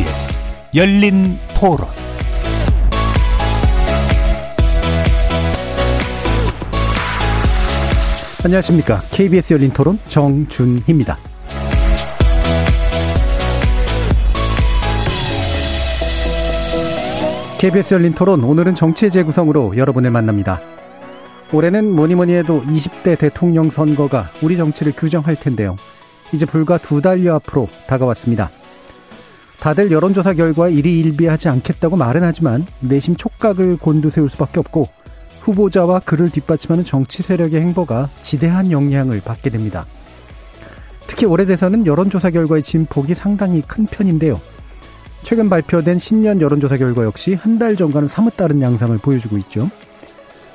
KBS 열린 토론 안녕하십니까. KBS 열린 토론 정준희입니다. KBS 열린 토론 오늘은 정치의 재구성으로 여러분을 만납니다. 올해는 뭐니 뭐니 해도 20대 대통령 선거가 우리 정치를 규정할 텐데요. 이제 불과 두 달여 앞으로 다가왔습니다. 다들 여론조사 결과에 일희일비하지 않겠다고 말은 하지만 내심 촉각을 곤두세울 수밖에 없고 후보자와 그를 뒷받침하는 정치 세력의 행보가 지대한 영향을 받게 됩니다. 특히 올해 대선은 여론조사 결과의 진폭이 상당히 큰 편인데요. 최근 발표된 신년 여론조사 결과 역시 한 달 전과는 사뭇 다른 양상을 보여주고 있죠.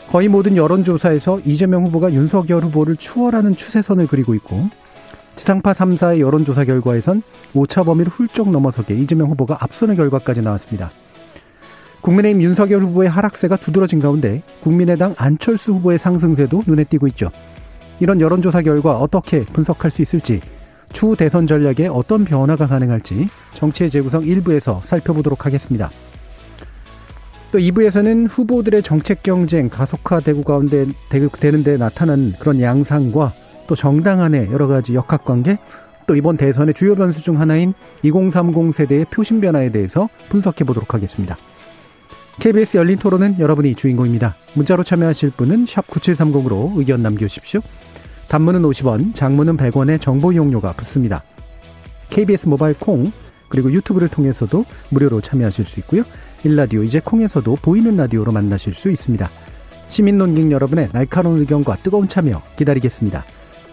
거의 모든 여론조사에서 이재명 후보가 윤석열 후보를 추월하는 추세선을 그리고 있고 지상파 3사의 여론조사 결과에선 오차 범위를 훌쩍 넘어서게 이재명 후보가 앞서는 결과까지 나왔습니다. 국민의힘 윤석열 후보의 하락세가 두드러진 가운데 국민의당 안철수 후보의 상승세도 눈에 띄고 있죠. 이런 여론조사 결과 어떻게 분석할 수 있을지 추후 대선 전략에 어떤 변화가 가능할지 정치의 재구성 1부에서 살펴보도록 하겠습니다. 또 2부에서는 후보들의 정책 경쟁 가속화되고 가운데 되는데 나타난 그런 양상과 또 정당 안의 여러 가지 역학관계 또 이번 대선의 주요 변수 중 하나인 2030 세대의 표심 변화에 대해서 분석해 보도록 하겠습니다. KBS 열린 토론은 여러분이 주인공입니다. 문자로 참여하실 분은 9730으로 의견 남겨주십시오. 단문은 50원, 장문은 100원의 정보 이용료가 붙습니다. KBS 모바일 콩, 그리고 유튜브를 통해서도 무료로 참여하실 수 있고요. 일라디오 이제 콩에서도 보이는 라디오로 만나실 수 있습니다. 시민 논객 여러분의 날카로운 의견과 뜨거운 참여 기다리겠습니다.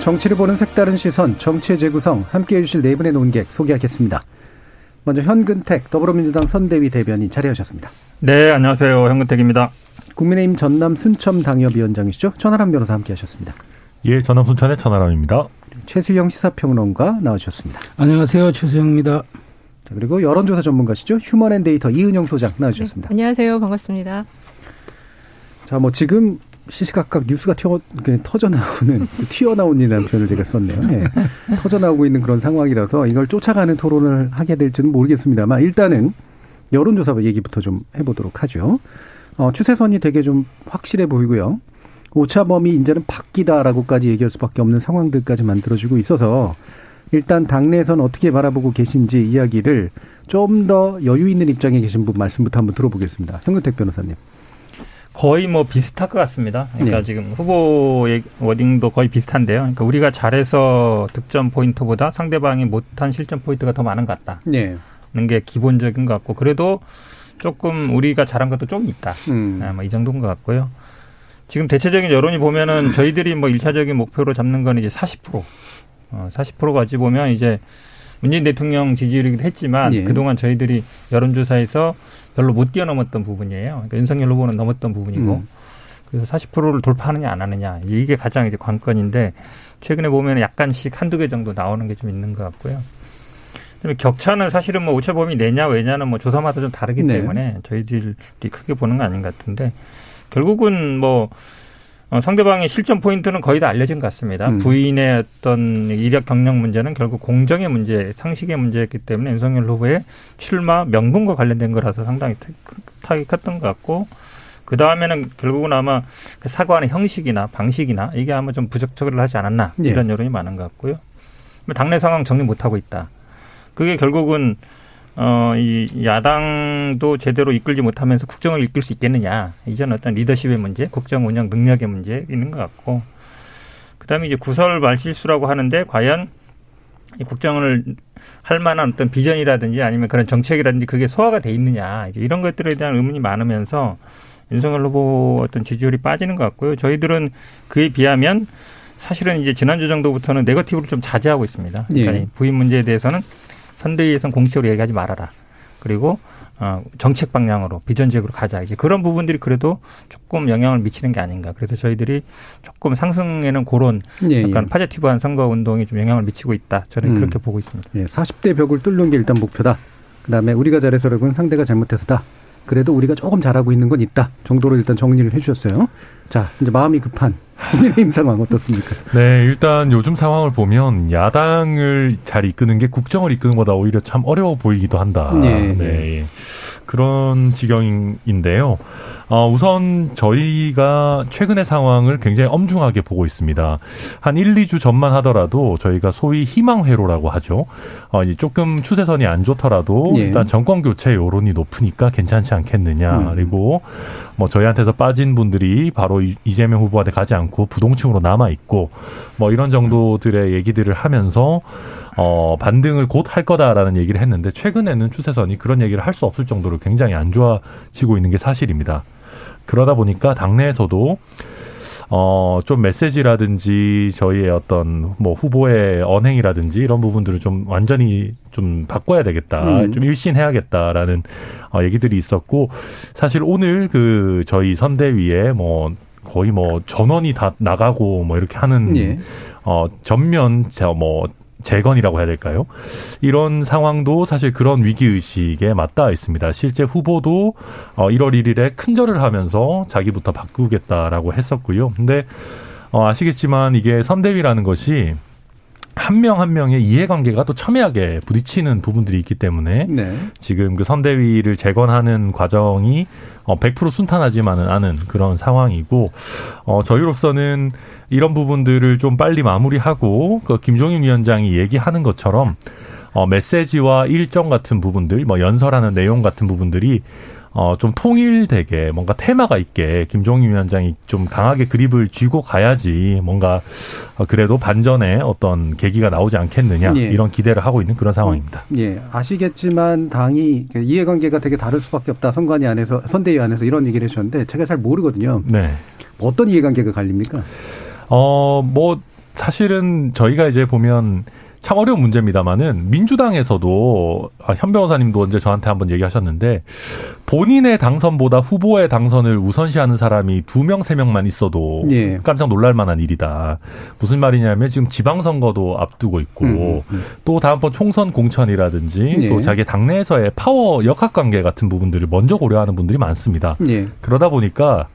정치를 보는 색다른 시선, 정치의 재구성, 함께 해 주실 네 분의 논객 소개하겠습니다. 먼저 현근택 더불어민주당 선대위 대변인 자리하셨습니다. 네, 안녕하세요. 현근택입니다. 국민의힘 전남 순천 당협위원장이시죠. 천하람 변호사 함께하셨습니다. 예, 전남 순천의 천하람입니다. 최수영 시사평론가 나와주셨습니다. 안녕하세요. 최수영입니다. 자, 그리고 여론조사 전문가시죠. 휴먼앤데이터 이은영 소장 나와주셨습니다. 네, 안녕하세요. 반갑습니다. 자, 뭐 지금 시시각각 뉴스가 튀어, 터져 나오는, 튀어나온이라는 표현을 제가 썼네요. 네. 터져 나오고 있는 그런 상황이라서 이걸 쫓아가는 토론을 하게 될지는 모르겠습니다만 일단은 여론조사 얘기부터 좀 해보도록 하죠. 어, 추세선이 되게 좀 확실해 보이고요. 오차범위 이제는 바뀌다라고까지 얘기할 수밖에 없는 상황들까지 만들어지고 있어서 일단 당내에서는 어떻게 바라보고 계신지 이야기를 좀 더 여유 있는 입장에 계신 분 말씀부터 한번 들어보겠습니다. 현근택 변호사님. 거의 뭐 비슷할 것 같습니다. 그러니까 네. 지금 후보의 워딩도 거의 비슷한데요. 그러니까 우리가 잘해서 득점 포인트보다 상대방이 못한 실점 포인트가 더 많은 것 같다. 네. 는게 기본적인 것 같고 그래도 조금 우리가 잘한 것도 좀 있다. 음. 네, 뭐이 정도인 것 같고요. 지금 대체적인 여론이 보면은 저희들이 뭐 일차적인 목표로 잡는 건 이제 40%. 어, 40%가 어찌 보면 이제 문재인 대통령 지지율이기도 했지만 예. 그동안 저희들이 여론조사에서 별로 못 뛰어넘었던 부분이에요. 그러니까 윤석열 후보는 넘었던 부분이고. 음. 그래서 40%를 돌파하느냐 안 하느냐 이게 가장 이제 관건인데 최근에 보면 약간씩 한두 개 정도 나오는 게 좀 있는 것 같고요. 그다음에 격차는 사실은 뭐 오차 범위 내냐 왜냐는 뭐 조사마다 좀 다르기 네. 때문에 저희들이 크게 보는 거 아닌 것 같은데 결국은 뭐 어, 상대방의 실전 포인트는 거의 다 알려진 것 같습니다. 음. 부인의 어떤 이력 경력 문제는 결국 공정의 문제, 상식의 문제였기 때문에 윤석열 후보의 출마 명분과 관련된 거라서 상당히 타격이 컸던 것 같고 그 다음에는 결국은 아마 그 사과하는 형식이나 방식이나 이게 아마 좀 부적절을 하지 않았나 예. 이런 여론이 많은 것 같고요. 당내 상황 정리 못 하고 있다. 그게 결국은 어, 이 야당도 제대로 이끌지 못하면서 국정을 이끌 수 있겠느냐. 이전 어떤 리더십의 문제, 국정 운영 능력의 문제 있는 것 같고. 그 다음에 이제 구설 말실수라고 하는데 과연 이 국정을 할 만한 어떤 비전이라든지 아니면 그런 정책이라든지 그게 소화가 돼 있느냐. 이제 이런 것들에 대한 의문이 많으면서 윤석열 후보 어떤 지지율이 빠지는 것 같고요. 저희들은 그에 비하면 사실은 이제 지난주 정도부터는 네거티브를 좀 자제하고 있습니다. 그러니까 예. 부인 문제에 대해서는 선대위에서는 공식적으로 얘기하지 말아라. 그리고 어, 정책 방향으로 비전적으로 가자. 이제 그런 부분들이 그래도 조금 영향을 미치는 게 아닌가. 그래서 저희들이 조금 상승에는 그런 예, 약간 예. 파지티브한 선거 운동이 좀 영향을 미치고 있다. 저는 음. 그렇게 보고 있습니다. 예, 40대 벽을 뚫는 게 일단 목표다. 그다음에 우리가 잘해서라고는 상대가 잘못해서다. 그래도 우리가 조금 잘하고 있는 건 있다 정도로 일단 정리를 해주셨어요. 자 이제 마음이 급한 국민의힘 상황 어떻습니까? 네, 일단 요즘 상황을 보면 야당을 잘 이끄는 게 국정을 이끄는 것보다 오히려 참 어려워 보이기도 한다. 네. 네. 그런 지경인데요. 어, 우선 저희가 최근의 상황을 굉장히 엄중하게 보고 있습니다. 한 1, 2주 전만 하더라도 저희가 소위 희망회로라고 하죠. 어, 이제 조금 추세선이 안 좋더라도 예. 일단 정권 교체 여론이 높으니까 괜찮지 않겠느냐. 음. 그리고 뭐 저희한테서 빠진 분들이 바로 이재명 후보한테 가지 않고 부동층으로 남아 있고 뭐 이런 정도들의 얘기들을 하면서 어, 반등을 곧 할 거다라는 얘기를 했는데 최근에는 추세선이 그런 얘기를 할 수 없을 정도로 굉장히 안 좋아지고 있는 게 사실입니다. 그러다 보니까 당내에서도 어, 좀 메시지라든지 저희의 어떤 뭐 후보의 언행이라든지 이런 부분들을 좀 완전히 좀 바꿔야 되겠다. 음. 좀 일신해야겠다라는 어, 얘기들이 있었고 사실 오늘 그 저희 선대위에 뭐 거의 뭐 전원이 다 나가고 뭐 이렇게 하는 예. 어 전면 저뭐 재건이라고 해야 될까요? 이런 상황도 사실 그런 위기 의식에 맞닿아 있습니다. 실제 후보도 어 1월 1일에 큰절을 하면서 자기부터 바꾸겠다라고 했었고요. 근데 어 아시겠지만 이게 선대위라는 것이 한 명한 한 명의 이해관계가 또 첨예하게 부딪히는 부분들이 있기 때문에 네. 지금 그 선대위를 재건하는 과정이 어, 100% 순탄하지만은 않은 그런 상황이고 어, 저희로서는 이런 부분들을 좀 빨리 마무리하고 그 김종인 위원장이 얘기하는 것처럼 어, 메시지와 일정 같은 부분들, 뭐 연설하는 내용 같은 부분들이 어, 좀 통일되게 뭔가 테마가 있게 김종인 위원장이 좀 강하게 그립을 쥐고 가야지 뭔가 어, 그래도 반전에 어떤 계기가 나오지 않겠느냐 예. 이런 기대를 하고 있는 그런 상황입니다. 예. 아시겠지만 당이 이해관계가 되게 다를 수밖에 없다. 선관위 안에서 선대위 안에서 이런 얘기를 해주셨는데 제가 잘 모르거든요. 네. 어떤 이해관계가 갈립니까? 어, 뭐 사실은 저희가 이제 보면 참 어려운 문제입니다만은 민주당에서도 아, 현 변호사님도 언제 저한테 한번 얘기하셨는데 본인의 당선보다 후보의 당선을 우선시하는 사람이 두 명, 세 명만 있어도 예. 깜짝 놀랄 만한 일이다. 무슨 말이냐면 지금 지방선거도 앞두고 있고 음, 음. 음. 또 다음번 총선 공천이라든지 예. 또 자기 당내에서의 파워 역학 관계 같은 부분들을 먼저 고려하는 분들이 많습니다. 예. 그러다 보니까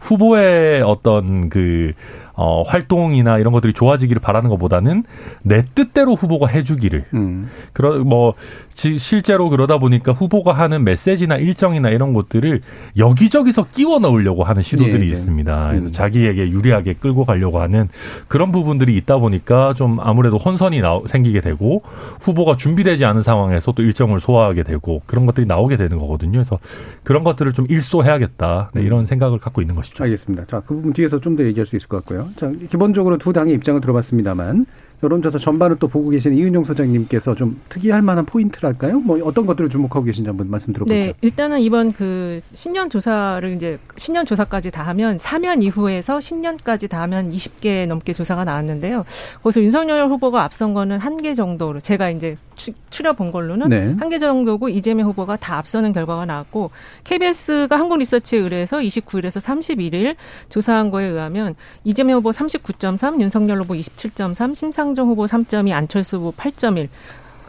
후보의 어떤 그 어, 활동이나 이런 것들이 좋아지기를 바라는 것보다는 내 뜻대로 후보가 해주기를. 음. 그러 뭐 지, 실제로 그러다 보니까 후보가 하는 메시지나 일정이나 이런 것들을 여기저기서 끼워 넣으려고 하는 시도들이 네, 네. 있습니다. 그래서 음. 자기에게 유리하게 끌고 가려고 하는 그런 부분들이 있다 보니까 좀 아무래도 혼선이 나, 생기게 되고 후보가 준비되지 않은 상황에서 또 일정을 소화하게 되고 그런 것들이 나오게 되는 거거든요. 그래서 그런 것들을 좀 일소해야겠다 네, 이런 생각을 갖고 있는 것이죠. 알겠습니다. 자, 그 부분 뒤에서 좀 더 얘기할 수 있을 것 같고요. 자, 기본적으로 두 당의 입장을 들어봤습니다만 여론조사 전반을 또 보고 계시는 이은용 소장님께서 좀 특이할 만한 포인트랄까요? 뭐 어떤 것들을 주목하고 계신지 한번 말씀 들어보죠. 네, 일단은 이번 그 신년 조사를 이제 신년 조사까지 다 하면 사면 이후에서 신년까지 다 하면 20개 넘게 조사가 나왔는데요. 거기서 윤석열 후보가 앞선 거는 한 개 정도로 제가 이제 추려본 걸로는 네. 한개 정도고 이재명 후보가 다 앞서는 결과가 나왔고 KBS가 한국리서치에 의뢰해서 29일에서 31일 조사한 거에 의하면 이재명 후보 39.3, 윤석열 후보 27.3, 심상 심상정 후보 3.2, 안철수 후보 8.1.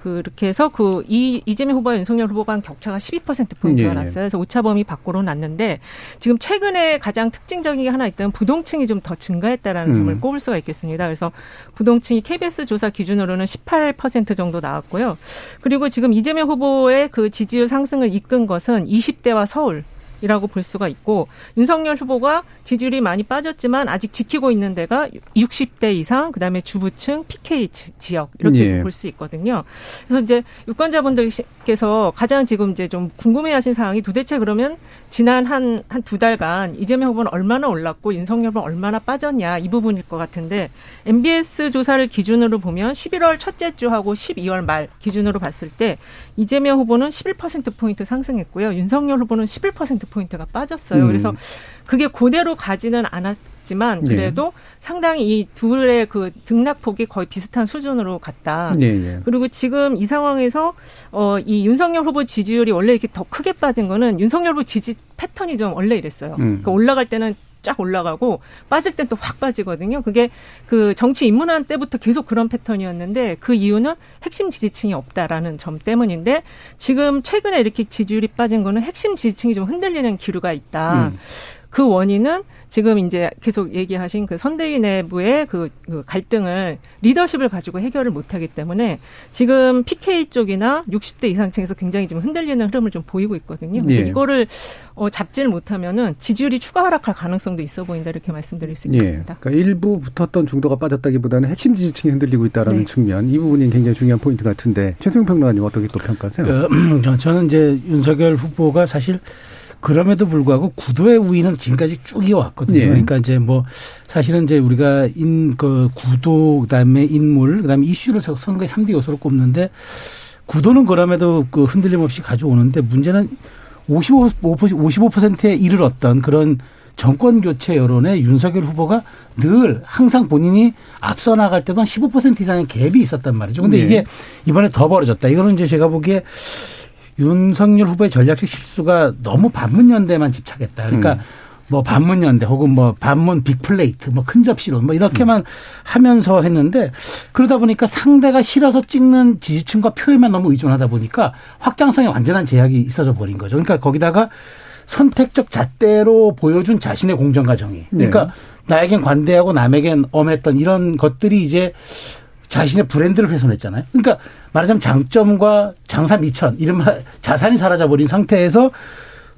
그렇게 해서 그 이 이재명 후보와 윤석열 후보 간 격차가 12% 포인트가 예. 났어요. 그래서 오차 범위 밖으로 났는데 지금 최근에 가장 특징적인 게 하나 있다면 부동층이 좀 더 증가했다라는 음. 점을 꼽을 수가 있겠습니다. 그래서 부동층이 KBS 조사 기준으로는 18% 정도 나왔고요. 그리고 지금 이재명 후보의 그 지지율 상승을 이끈 것은 20대와 서울 이라고 볼 수가 있고 윤석열 후보가 지지율이 많이 빠졌지만 아직 지키고 있는 데가 60대 이상 그다음에 주부층 PK 지역 이렇게 예. 볼수 있거든요. 그래서 이제 유권자분들께서 가장 지금 이제 좀 궁금해하신 사항이 도대체 그러면 지난 한 한 두 달간 이재명 후보는 얼마나 올랐고 윤석열 후보는 얼마나 빠졌냐 이 부분일 것 같은데 MBS 조사를 기준으로 보면 11월 첫째 주하고 12월 말 기준으로 봤을 때 이재명 후보는 11% 포인트 상승했고요. 윤석열 후보는 11% 포인트가 빠졌어요. 음. 그래서 그게 그대로 가지는 않았. 있지만 예. 그래도 예. 상당히 이 둘의 그 등락폭이 거의 비슷한 수준으로 갔다. 예, 예. 그리고 지금 이 상황에서 어, 이 윤석열 후보 지지율이 원래 이렇게 더 크게 빠진 거는 윤석열 후보 지지 패턴이 좀 원래 이랬어요. 음. 그러니까 올라갈 때는 쫙 올라가고 빠질 땐 또 확 빠지거든요. 그게 그 정치 입문한 때부터 계속 그런 패턴이었는데 그 이유는 핵심 지지층이 없다라는 점 때문인데 지금 최근에 이렇게 지지율이 빠진 거는 핵심 지지층이 좀 흔들리는 기류가 있다. 음. 그 원인은 지금 이제 계속 얘기하신 그 선대위 내부의 그, 그 갈등을 리더십을 가지고 해결을 못하기 때문에 지금 PK 쪽이나 60대 이상층에서 굉장히 지금 흔들리는 흐름을 좀 보이고 있거든요. 그래서 예. 이거를 어, 잡지를 못하면은 지지율이 추가 하락할 가능성도 있어 보인다 이렇게 말씀드릴 수 예. 있습니다. 그러니까 일부 붙었던 중도가 빠졌다기보다는 핵심 지지층이 흔들리고 있다라는 네. 측면 이 부분이 굉장히 중요한 포인트 같은데 최승 평론가님 어떻게 또 평가하세요? 그, 저는 이제 윤석열 후보가 사실 그럼에도 불구하고 구도의 우위는 지금까지 쭉 이어왔거든요. 예. 그러니까 이제 뭐 사실은 이제 우리가 인 그 구도 그다음에 인물 그다음에 이슈를 선거의 3대 요소로 꼽는데 구도는 그럼에도 그 흔들림 없이 가져오는데 문제는 55, 55%에 이르렀던 그런 정권 교체 여론에 윤석열 후보가 늘 항상 본인이 앞서 나갈 때도 한 15% 이상의 갭이 있었단 말이죠. 근데 네. 이게 이번에 더 벌어졌다. 이거는 이제 제가 보기에 윤석열 후보의 전략적 실수가 너무 반문 연대만 집착했다. 그러니까 음. 뭐 반문 연대 혹은 뭐 반문 빅플레이트 뭐 큰 접시론 뭐 이렇게만 음. 하면서 했는데 그러다 보니까 상대가 싫어서 찍는 지지층과 표에만 너무 의존하다 보니까 확장성에 완전한 제약이 있어져 버린 거죠. 그러니까 거기다가 선택적 잣대로 보여준 자신의 공정 과정이 그러니까 네. 나에겐 관대하고 남에겐 엄했던 이런 것들이 이제 자신의 브랜드를 훼손했잖아요. 그러니까 말하자면 장점과 장사 미천, 이른바 자산이 사라져버린 상태에서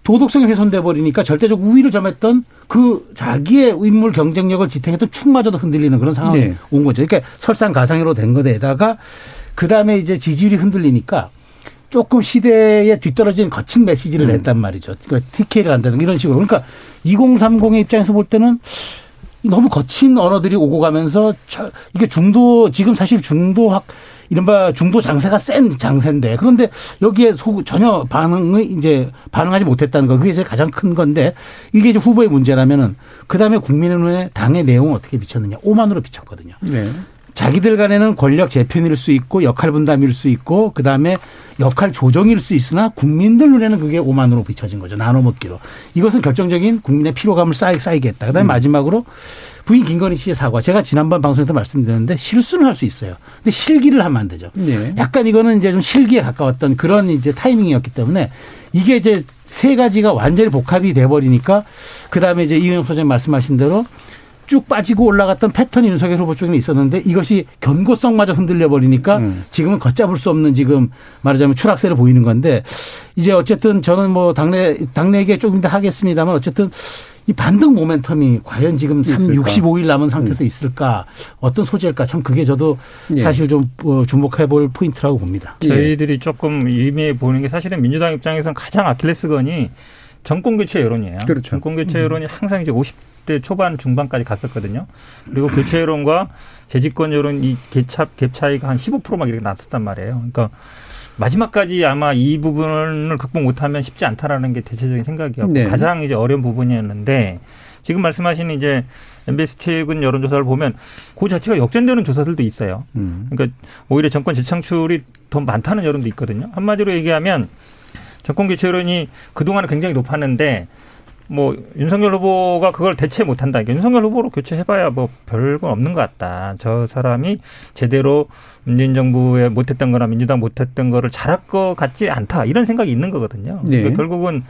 도덕성이 훼손돼 버리니까 절대적 우위를 점했던 그 자기의 인물 경쟁력을 지탱했던 축마저도 흔들리는 그런 상황이 네. 온 거죠. 그러니까 설상가상으로 된 거에다가 그 다음에 이제 지지율이 흔들리니까 조금 시대에 뒤떨어진 거친 메시지를 음. 냈단 말이죠. 그러니까 TK를 한다는 이런 식으로. 그러니까 2030의 입장에서 볼 때는 너무 거친 언어들이 오고 가면서 이게 중도 지금 사실 중도학 이른바 중도 장세가 센 장세인데 그런데 여기에 소, 전혀 반응을 이제 반응하지 못했다는 거 그게 제일 가장 큰 건데 이게 이제 후보의 문제라면은 그 다음에 국민의힘의 당의 내용을 어떻게 비쳤느냐 오만으로 비쳤거든요. 네. 자기들 간에는 권력 재편일 수 있고 역할 분담일 수 있고 그다음에 역할 조정일 수 있으나 국민들 눈에는 그게 오만으로 비춰진 거죠. 나눠 먹기로. 이것은 결정적인 국민의 피로감을 쌓이, 쌓이겠다. 그다음에 음. 마지막으로 부인 김건희 씨의 사과. 제가 지난번 방송에서 말씀드렸는데 실수는 할 수 있어요. 근데 실기를 하면 안 되죠. 네. 약간 이거는 이제 좀 실기에 가까웠던 그런 이제 타이밍이었기 때문에 이게 이제 세 가지가 완전히 복합이 돼 버리니까 그다음에 이제 이은영 소장님 말씀하신 대로 쭉 빠지고 올라갔던 패턴이 윤석열 후보 쪽에 있었는데 이것이 견고성마저 흔들려 버리니까 음. 지금은 걷잡을 수 없는 지금 말하자면 추락세를 보이는 건데 이제 어쨌든 저는 뭐 당내 당내 얘기 조금 더 하겠습니다만 어쨌든 이 반등 모멘텀이 과연 지금 3, 65일 남은 상태에서 음. 있을까 어떤 소재일까 참 그게 저도 예. 사실 좀 어, 주목해 볼 포인트라고 봅니다. 저희들이 조금 의미해 보는 게 사실은 민주당 입장에서는 가장 아킬레스건이 정권 교체 여론이에요. 그렇죠. 정권 교체 여론이 항상 이제 50 대 초반 중반까지 갔었거든요. 그리고 교체 여론과 재집권 여론 이 갭차, 갭 차이가 한 15%막 이렇게 났었단 말이에요. 그러니까 마지막까지 아마 이 부분을 극복 못하면 쉽지 않다라는 게 대체적인 생각이었고 네. 가장 이제 어려운 부분이었는데 지금 말씀하신 이제 MBS 최근 여론조사를 보면 그 자체가 역전되는 조사들도 있어요. 음. 그러니까 오히려 정권 재창출이 더 많다는 여론도 있거든요. 한마디로 얘기하면 정권 교체 여론이 그동안은 굉장히 높았는데 뭐 윤석열 후보가 그걸 대체 못한다. 그러니까 윤석열 후보로 교체해봐야 뭐 별건 없는 것 같다. 저 사람이 제대로 문재인 정부에 못했던 거나 민주당 못했던 거를 잘할 것 같지 않다. 이런 생각이 있는 거거든요. 네. 그러니까 결국은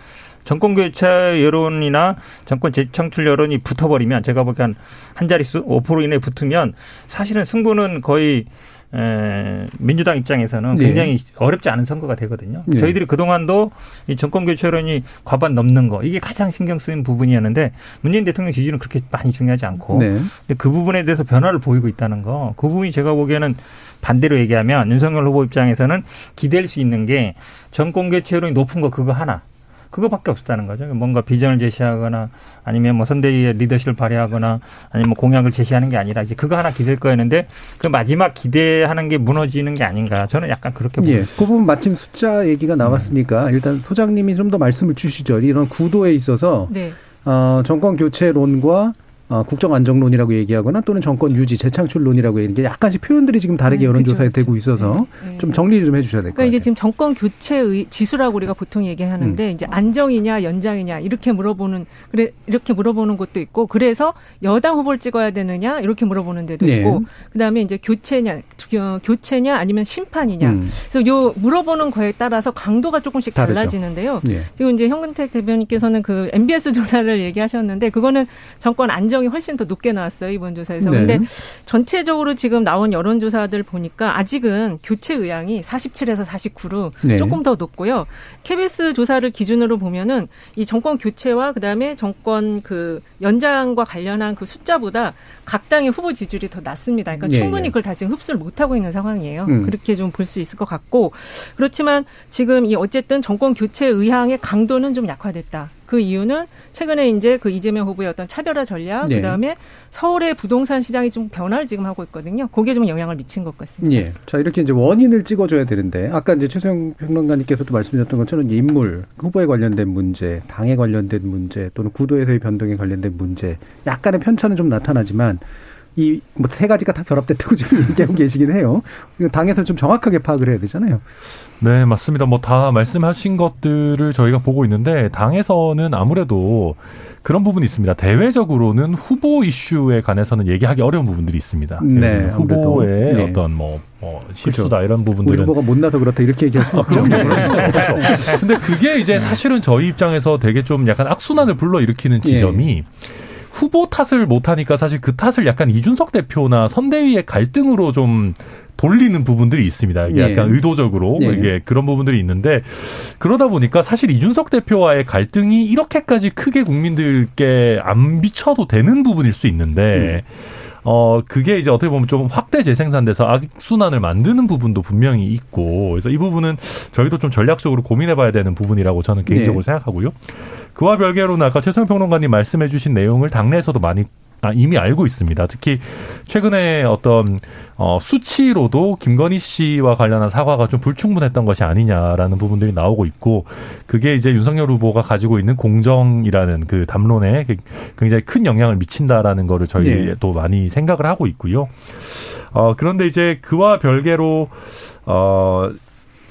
정권 교체 여론이나 정권 재창출 여론이 붙어버리면 제가 보기엔 한 자릿수 5% 이내 붙으면 사실은 승부는 거의 에, 민주당 입장에서는 네. 굉장히 네. 어렵지 않은 선거가 되거든요. 네. 저희들이 그동안도 이 정권 교체론이 과반 넘는 거 이게 가장 신경 쓰인 부분이었는데 문재인 대통령 지지는 그렇게 많이 중요하지 않고 네. 그 부분에 대해서 변화를 보이고 있다는 거. 그 부분이 제가 보기에는 반대로 얘기하면 윤석열 후보 입장에서는 기댈 수 있는 게 정권 교체론이 높은 거 그거 하나. 그거밖에 없었다는 거죠. 뭔가 비전을 제시하거나 아니면 뭐 선대위의 리더십을 발휘하거나 아니면 뭐 공약을 제시하는 게 아니라 이제 그거 하나 기댈 거였는데 그 마지막 기대하는 게 무너지는 게 아닌가. 저는 약간 그렇게 봅니다. 예. 그 부분 마침 숫자 얘기가 나왔으니까 일단 소장님이 좀 더 말씀을 주시죠. 이런 구도에 있어서 네. 어, 정권 교체론과 어, 국정안정론이라고 얘기하거나 또는 정권 유지, 재창출론이라고 얘기하는 게 약간씩 표현들이 지금 다르게 네, 여론조사에 되고 있어서 네, 네. 좀 정리 좀 해주셔야 될것 그러니까 같아요. 이게 지금 정권 교체의 지수라고 우리가 보통 얘기하는데 음. 이제 안정이냐 연장이냐 이렇게 물어보는 그래 이렇게 물어보는 것도 있고 그래서 여당 후보를 찍어야 되느냐 이렇게 물어보는 데도 네. 있고 그다음에 이제 교체냐 교체냐 아니면 심판이냐 음. 그래서 요 물어보는 거에 따라서 강도가 조금씩 다르죠. 달라지는데요. 네. 지금 이제 현근택 대변인께서는 그 MBS 조사를 얘기하셨는데 그거는 정권 안정 안정이 훨씬 더 높게 나왔어요 이번 조사에서. 네. 근데 전체적으로 지금 나온 여론조사들 보니까 아직은 교체 의향이 47에서 49로 네. 조금 더 높고요. KBS 조사를 기준으로 보면은 이 정권 교체와 그다음에 정권 그 연장과 관련한 그 숫자보다 각 당의 후보 지지율이 더 낮습니다. 그러니까 네. 충분히 그걸 다 지금 흡수를 못 하고 있는 상황이에요. 음. 그렇게 좀 볼 수 있을 것 같고 그렇지만 지금 이 어쨌든 정권 교체 의향의 강도는 좀 약화됐다. 그 이유는 최근에 이제 그 이재명 후보의 어떤 차별화 전략, 네. 그다음에 서울의 부동산 시장이 좀 변화를 지금 하고 있거든요. 거기에 좀 영향을 미친 것 같습니다. 예. 자, 이렇게 이제 원인을 찍어줘야 되는데, 아까 이제 최소영 평론가님께서도 말씀하셨던 것처럼 인물, 후보에 관련된 문제, 당에 관련된 문제, 또는 구도에서의 변동에 관련된 문제, 약간의 편차는 좀 나타나지만, 이 뭐 세 가지가 다 결합됐다고 지금 얘기하고 계시긴 해요. 당에서 좀 정확하게 파악을 해야 되잖아요. 네, 맞습니다. 뭐 다 말씀하신 것들을 저희가 보고 있는데 당에서는 아무래도 그런 부분이 있습니다. 대외적으로는 후보 이슈에 관해서는 얘기하기 어려운 부분들이 있습니다. 네, 후보의 네. 어떤 뭐, 뭐 실수다 그렇죠. 이런 부분들은 후보가 못나서 그렇다 이렇게 얘기할 수 없죠. 아, 그렇죠. 근데 그게 이제 사실은 저희 입장에서 되게 좀 약간 악순환을 불러일으키는 지점이 네. 후보 탓을 못하니까 사실 그 탓을 약간 이준석 대표나 선대위의 갈등으로 좀 돌리는 부분들이 있습니다. 이게 예. 약간 의도적으로 예. 이게 그런 부분들이 있는데 그러다 보니까 사실 이준석 대표와의 갈등이 이렇게까지 크게 국민들께 안 비춰도 되는 부분일 수 있는데 음. 어, 그게 이제 어떻게 보면 좀 확대 재생산돼서 악순환을 만드는 부분도 분명히 있고, 그래서 이 부분은 저희도 좀 전략적으로 고민해 봐야 되는 부분이라고 저는 개인적으로 네. 생각하고요. 그와 별개로는 아까 최소영 평론가님 말씀해 주신 내용을 당내에서도 많이 아, 이미 알고 있습니다. 특히 최근에 어떤 어, 수치로도 김건희 씨와 관련한 사과가 좀 불충분했던 것이 아니냐라는 부분들이 나오고 있고 그게 이제 윤석열 후보가 가지고 있는 공정이라는 그 담론에 굉장히 큰 영향을 미친다라는 거를 저희도 네. 많이 생각을 하고 있고요. 어, 그런데 이제 그와 별개로 어,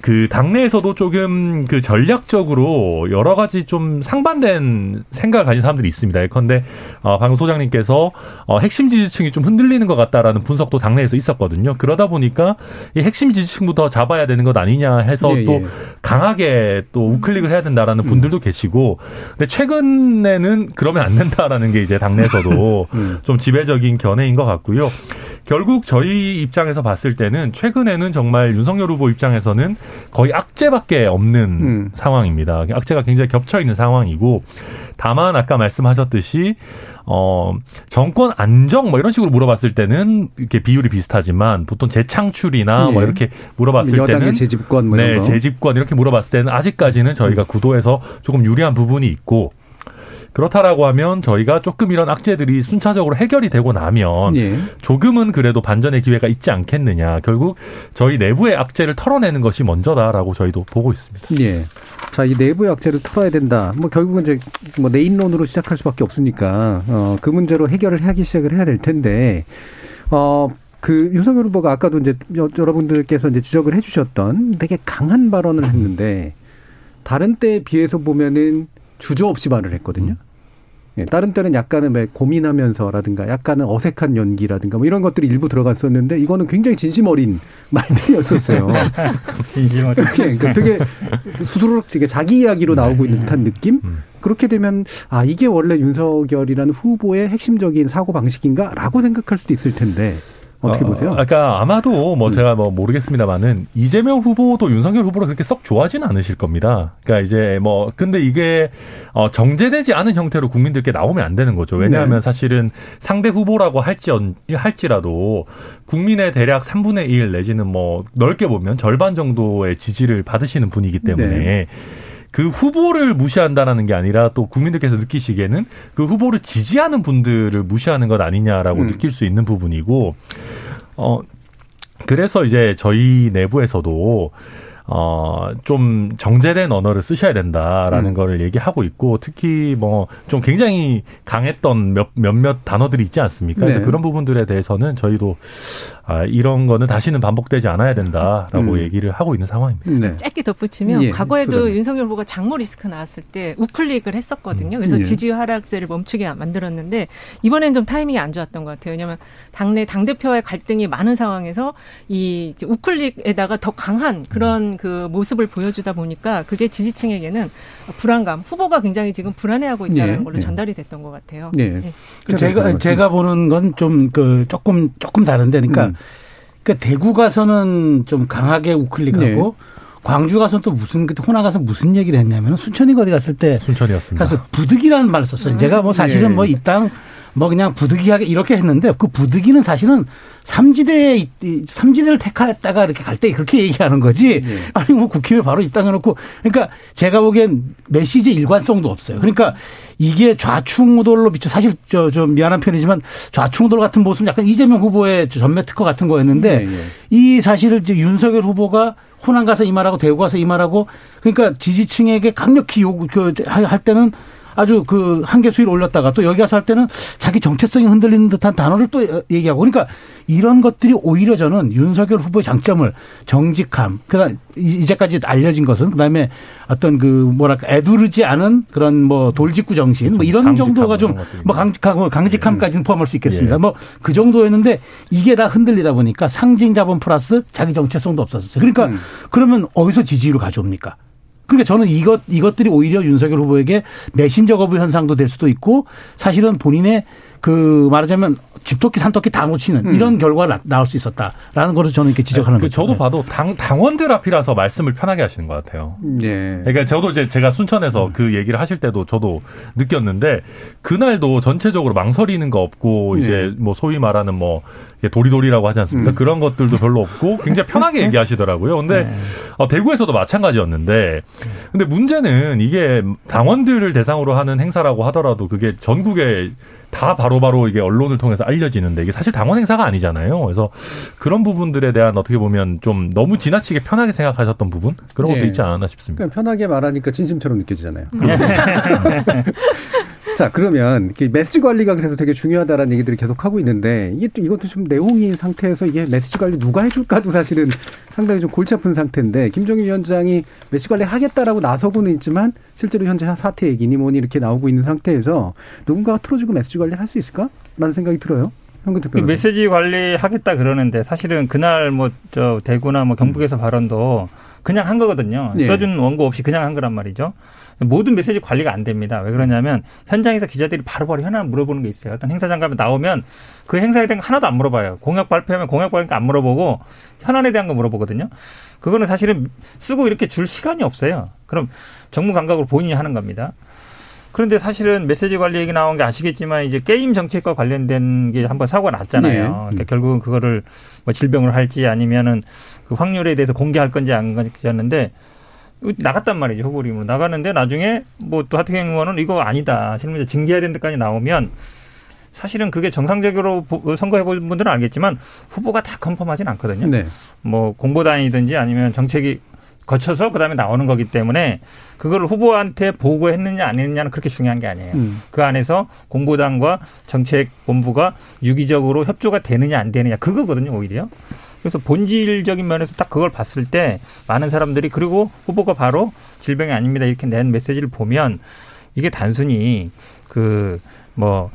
그 당내에서도 조금 그 전략적으로 여러 가지 좀 상반된 생각을 가진 사람들이 있습니다. 예컨대 어, 방금 소장님께서 어, 핵심 지지층이 좀 흔들리는 것 같다라는 분석도 당내에서 있었거든요. 그러다 보니까 이 핵심 지지층부터 잡아야 되는 것 아니냐 해서 예, 또 예. 강하게 또 우클릭을 해야 된다라는 음. 분들도 계시고, 근데 최근에는 그러면 안 된다라는 게 이제 당내에서도 음. 좀 지배적인 견해인 것 같고요. 결국 저희 입장에서 봤을 때는 최근에는 정말 윤석열 후보 입장에서는 거의 악재밖에 없는 음. 상황입니다. 악재가 굉장히 겹쳐 있는 상황이고 다만 아까 말씀하셨듯이 어 정권 안정 뭐 이런 식으로 물어봤을 때는 이렇게 비율이 비슷하지만 보통 재창출이나 네. 뭐 예. 이렇게 물어봤을 때는 재집권 뭐 네, 재집권 이렇게 물어봤을 때는 아직까지는 저희가 구도에서 조금 유리한 부분이 있고 그렇다라고 하면 저희가 조금 이런 악재들이 순차적으로 해결이 되고 나면 예. 조금은 그래도 반전의 기회가 있지 않겠느냐. 결국 저희 내부의 악재를 털어내는 것이 먼저다라고 저희도 보고 있습니다. 예. 자, 이 내부의 악재를 털어야 된다. 뭐 결국은 이제 뭐 내인론으로 시작할 수밖에 없으니까 어, 그 문제로 해결을 하기 시작을 해야 될 텐데 어. 그 윤석열 후보가 아까도 이제 여러분들께서 이제 지적을 해주셨던 되게 강한 발언을 했는데 다른 때에 비해서 보면은 주저 없이 말을 했거든요. 음. 예, 다른 때는 약간은 왜 고민하면서라든가 약간은 어색한 연기라든가 뭐 이런 것들이 일부 들어갔었는데 이거는 굉장히 진심 어린 말들이었었어요. 진심 어린. 예, 그러니까 되게 수두룩 자기 이야기로 나오고 있는 듯한 느낌? 음. 그렇게 되면 아 이게 원래 윤석열이라는 후보의 핵심적인 사고 방식인가라고 생각할 수도 있을 텐데 어떻게 어, 보세요? 그러니까 아마도 뭐 음. 제가 뭐 모르겠습니다만은 이재명 후보도 윤석열 후보를 그렇게 썩 좋아하지는 않으실 겁니다. 그러니까 이제 뭐 근데 이게 어 정제되지 않은 형태로 국민들께 나오면 안 되는 거죠. 왜냐하면 네. 사실은 상대 후보라고 할지 할지라도 국민의 대략 3분의 1 내지는 뭐 넓게 보면 절반 정도의 지지를 받으시는 분이기 때문에 네. 그 후보를 무시한다라는 게 아니라 또 국민들께서 느끼시기에는 그 후보를 지지하는 분들을 무시하는 것 아니냐라고 음. 느낄 수 있는 부분이고 어 그래서 이제 저희 내부에서도 어, 좀 정제된 언어를 쓰셔야 된다라는 음. 거를 얘기하고 있고 특히 뭐 좀 굉장히 강했던 몇, 몇몇 단어들이 있지 않습니까? 그래서 네. 그런 부분들에 대해서는 저희도 아, 이런 거는 다시는 반복되지 않아야 된다라고 음. 얘기를 하고 있는 상황입니다. 네. 짧게 덧붙이면 예, 과거에도 그러면. 윤석열 후보가 장모 리스크 나왔을 때 우클릭을 했었거든요. 그래서 음. 예. 지지율 하락세를 멈추게 만들었는데 이번엔 좀 타이밍이 안 좋았던 것 같아요. 왜냐하면 당내 당 대표와의 갈등이 많은 상황에서 이 우클릭에다가 더 강한 그런 음. 그 모습을 보여주다 보니까 그게 지지층에게는 불안감, 후보가 굉장히 지금 불안해하고 있다는 네. 걸로 네. 전달이 됐던 것 같아요. 네. 네. 그 제가 제가 보는 건 좀 그 조금 조금 다른데, 그러니까, 음. 그러니까 대구 가서는 좀 강하게 우클릭하고. 네. 광주 가서 또 무슨 그때 호남 가서 무슨 얘기를 했냐면 순천이 어디 갔을 때 순천이었습니다. 가서 부득이라는 말을 썼어요. 음. 제가 뭐 사실은 네. 뭐이 땅 뭐 그냥 부득이하게 이렇게 했는데 그 부득이는 사실은 삼지대 삼지대를 택하했다가 이렇게 갈 때 그렇게 얘기하는 거지. 네. 아니 뭐 국힘에 바로 입당해놓고 그러니까 제가 보기엔 메시지 일관성도 없어요. 그러니까 이게 좌충우돌로 비춰 사실 저, 저 미안한 편이지만 좌충우돌 같은 모습은 약간 이재명 후보의 전매 특허 같은 거였는데 네, 네. 이 사실을 이제 윤석열 후보가 호남 가서 이 말하고 대구 가서 이 말하고 그러니까 지지층에게 강력히 요구 그할 때는 아주 그 한계 수위를 올렸다가 또 여기 와서 할 때는 자기 정체성이 흔들리는 듯한 단어를 또 얘기하고 그러니까 이런 것들이 오히려 저는 윤석열 후보의 장점을 정직함, 그다음 이제까지 알려진 것은 그다음에 어떤 그 뭐랄까 애두르지 않은 그런 뭐 돌직구 정신 뭐 이런 정도가 좀 뭐 강직하고 강직함까지는 포함할 수 있겠습니다. 예. 뭐그 정도였는데 이게 다 흔들리다 보니까 상징 자본 플러스 자기 정체성도 없었어요. 그러니까 음. 그러면 어디서 지지율을 가져옵니까? 그러니까 저는 이것 이것들이 오히려 윤석열 후보에게 메신저 거부 현상도 될 수도 있고 사실은 본인의 그 말하자면 집토끼 산토끼 다 놓치는 음. 이런 결과가 나, 올수 있었다라는 것을 저는 이렇게 지적하는 그 거죠. 저도 네. 봐도 당 당원들 앞이라서 말씀을 편하게 하시는 것 같아요. 네. 그러니까 저도 이제 제가 순천에서 음. 그 얘기를 하실 때도 저도 느꼈는데 그날도 전체적으로 망설이는 거 없고 네. 이제 뭐 소위 말하는 뭐 도리도리라고 하지 않습니까? 음. 그런 것들도 별로 없고 굉장히 편하게 얘기하시더라고요. 근데 네. 어, 대구에서도 마찬가지였는데 근데 문제는 이게 당원들을 대상으로 하는 행사라고 하더라도 그게 전국에 다 바로바로 바로 이게 언론을 통해서 알려지는데 이게 사실 당원 행사가 아니잖아요. 그래서 그런 부분들에 대한 어떻게 보면 좀 너무 지나치게 편하게 생각하셨던 부분 그런 것도 네. 있지 않았나 싶습니다. 편하게 말하니까 진심처럼 느껴지잖아요. 자, 그러면 메시지 관리가 그래서 되게 중요하다라는 얘기들을 계속 하고 있는데 이게 또 이것도 좀 내용인 상태에서 이게 메시지 관리 누가 해줄까도 사실은 상당히 좀 골치 아픈 상태인데 김정일 위원장이 메시지 관리 하겠다라고 나서고는 있지만 실제로 현재 사태 얘기니 뭐니 이렇게 나오고 있는 상태에서 누군가가 틀어주고 메시지 관리를 할수 있을까? 라는 생각이 들어요. 그 메시지 관리하겠다 그러는데 사실은 그날 뭐 저 대구나 뭐 경북에서 음. 발언도 그냥 한 거거든요. 네. 써준 원고 없이 그냥 한 거란 말이죠. 모든 메시지 관리가 안 됩니다. 왜 그러냐면 현장에서 기자들이 바로바로 현안 물어보는 게 있어요. 어떤 행사장 가면 나오면 그 행사에 대한 거 하나도 안 물어봐요. 공약 발표하면 공약 발표 안 물어보고 현안에 대한 거 물어보거든요. 그거는 사실은 쓰고 이렇게 줄 시간이 없어요. 그럼 정무 감각으로 본인이 하는 겁니다. 그런데 사실은 메시지 관리 얘기 나온 게 아시겠지만 이제 게임 정책과 관련된 게 한번 사고가 났잖아요. 네. 그러니까 결국은 그거를 뭐 질병을 할지 아니면은 그 확률에 대해서 공개할 건지 안 건지였는데 나갔단 말이죠 후보림으로 나가는데 나중에 뭐 또 하태경 의원은 이거 아니다 실무자 징계해야 데까지 나오면 사실은 그게 정상적으로 선거해 본 분들은 알겠지만 후보가 다 컨펌하진 않거든요. 네. 뭐 공보단이든지 아니면 정책이 거쳐서 그다음에 나오는 거기 때문에 그걸 후보한테 보고했느냐 안 했느냐는 그렇게 중요한 게 아니에요. 음. 그 안에서 공보단과 정책 본부가 유기적으로 협조가 되느냐 안 되느냐 그거거든요 오히려. 그래서 본질적인 면에서 딱 그걸 봤을 때 많은 사람들이 그리고 후보가 바로 질병이 아닙니다. 이렇게 낸 메시지를 보면 이게 단순히 그 뭐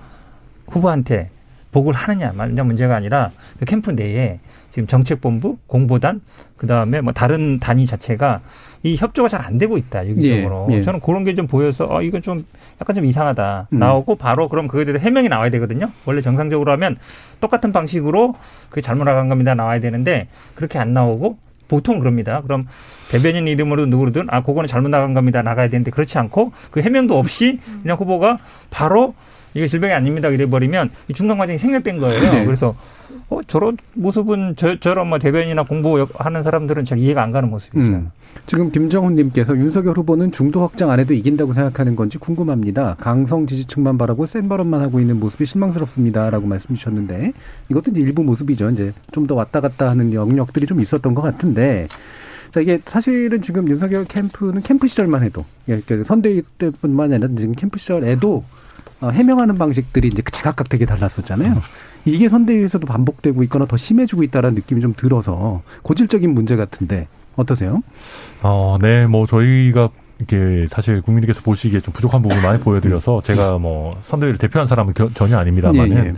후보한테 보고를 하느냐 말냐 문제가 아니라 그 캠프 내에 지금 정책본부, 공보단, 그 다음에 뭐 다른 단위 자체가 이 협조가 잘 안 되고 있다 유기적으로. 예, 예. 저는 그런 게 좀 보여서 어 이건 좀 약간 좀 이상하다 음. 나오고 바로 그럼 그거에 대해서 해명이 나와야 되거든요. 원래 정상적으로 하면 똑같은 방식으로 그게 잘못 나간 겁니다 나와야 되는데 그렇게 안 나오고 보통 그럽니다. 그럼 대변인 이름으로 누구든 아 그거는 잘못 나간 겁니다 나가야 되는데 그렇지 않고 그 해명도 없이 그냥 후보가 바로 이게 질병이 아닙니다 이래 버리면 이 중간 과정이 생략된 거예요. 네. 그래서 어, 저런 모습은 저, 저런 뭐 대변이나 공부하는 사람들은 잘 이해가 안 가는 모습이죠. 음. 지금 김정훈님께서 윤석열 후보는 중도 확장 안 해도 이긴다고 생각하는 건지 궁금합니다. 강성 지지층만 바라고 센 발언만 하고 있는 모습이 실망스럽습니다라고 말씀 주셨는데 이것도 이제 일부 모습이죠. 이제 좀 더 왔다 갔다 하는 영역들이 좀 있었던 것 같은데 자, 이게 사실은 지금 윤석열 캠프는 캠프 시절만 해도, 예, 그 선대위 때뿐만 아니라 지금 캠프 시절에도 어, 해명하는 방식들이 이제 제각각 되게 달랐었잖아요. 이게 선대위에서도 반복되고 있거나 더 심해지고 있다는 느낌이 좀 들어서 고질적인 문제 같은데 어떠세요? 어, 네, 뭐 저희가 이게 사실 국민들께서 보시기에 좀 부족한 부분을 많이 보여드려서 제가 뭐 선대위를 대표한 사람은 겨, 전혀 아닙니다만은 예, 예.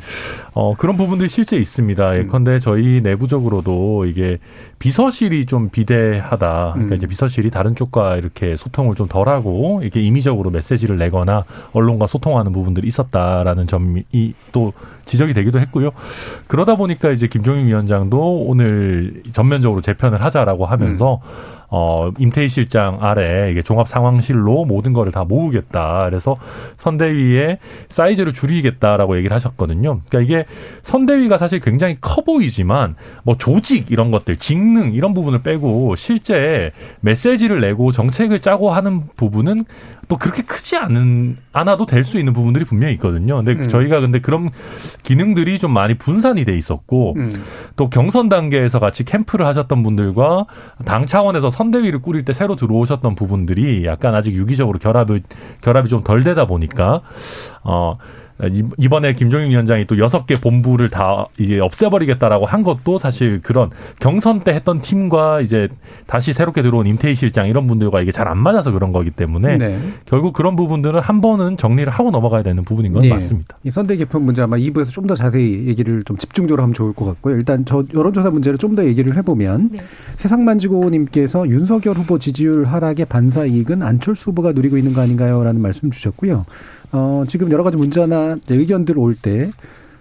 어 그런 부분들이 실제 있습니다. 예컨대 음. 저희 내부적으로도 이게 비서실이 좀 비대하다. 그러니까 음. 이제 비서실이 다른 쪽과 이렇게 소통을 좀 덜하고 이게 임의적으로 메시지를 내거나 언론과 소통하는 부분들이 있었다라는 점이 또 지적이 되기도 했고요. 그러다 보니까 이제 김종인 위원장도 오늘 전면적으로 재편을 하자라고 하면서 음. 어, 임태희 실장 아래 이게 종합 상황실로 모든 거를 다 모으겠다. 그래서 선대위의 사이즈를 줄이겠다라고 얘기를 하셨거든요. 그러니까 이게 선대위가 사실 굉장히 커 보이지만 뭐 조직 이런 것들, 직능 이런 부분을 빼고 실제 메시지를 내고 정책을 짜고 하는 부분은 또 그렇게 크지 않은 않아도 될 수 있는 부분들이 분명히 있거든요. 근데 음. 저희가 근데 그런 기능들이 좀 많이 분산이 돼 있었고 음. 또 경선 단계에서 같이 캠프를 하셨던 분들과 당 차원에서 선 대위를 꾸릴 때 새로 들어오셨던 부분들이 약간 아직 유기적으로 결합을 결합이 좀 덜 되다 보니까 어 이번에 김종인 위원장이 또 여섯 개 본부를 다 이제 없애버리겠다라고 한 것도 사실 그런 경선 때 했던 팀과 이제 다시 새롭게 들어온 임태희 실장 이런 분들과 이게 잘 안 맞아서 그런 거기 때문에 네. 결국 그런 부분들은 한 번은 정리를 하고 넘어가야 되는 부분인 건 네. 맞습니다. 이 선대 개편 문제 아마 2부에서 좀 더 자세히 얘기를 좀 집중적으로 하면 좋을 것 같고요. 일단 저 여론조사 문제를 좀 더 얘기를 해보면 네. 세상만지고님께서 윤석열 후보 지지율 하락의 반사 이익은 안철수 후보가 누리고 있는 거 아닌가요?라는 말씀 주셨고요. 어, 지금 여러 가지 문제나 의견들 올 때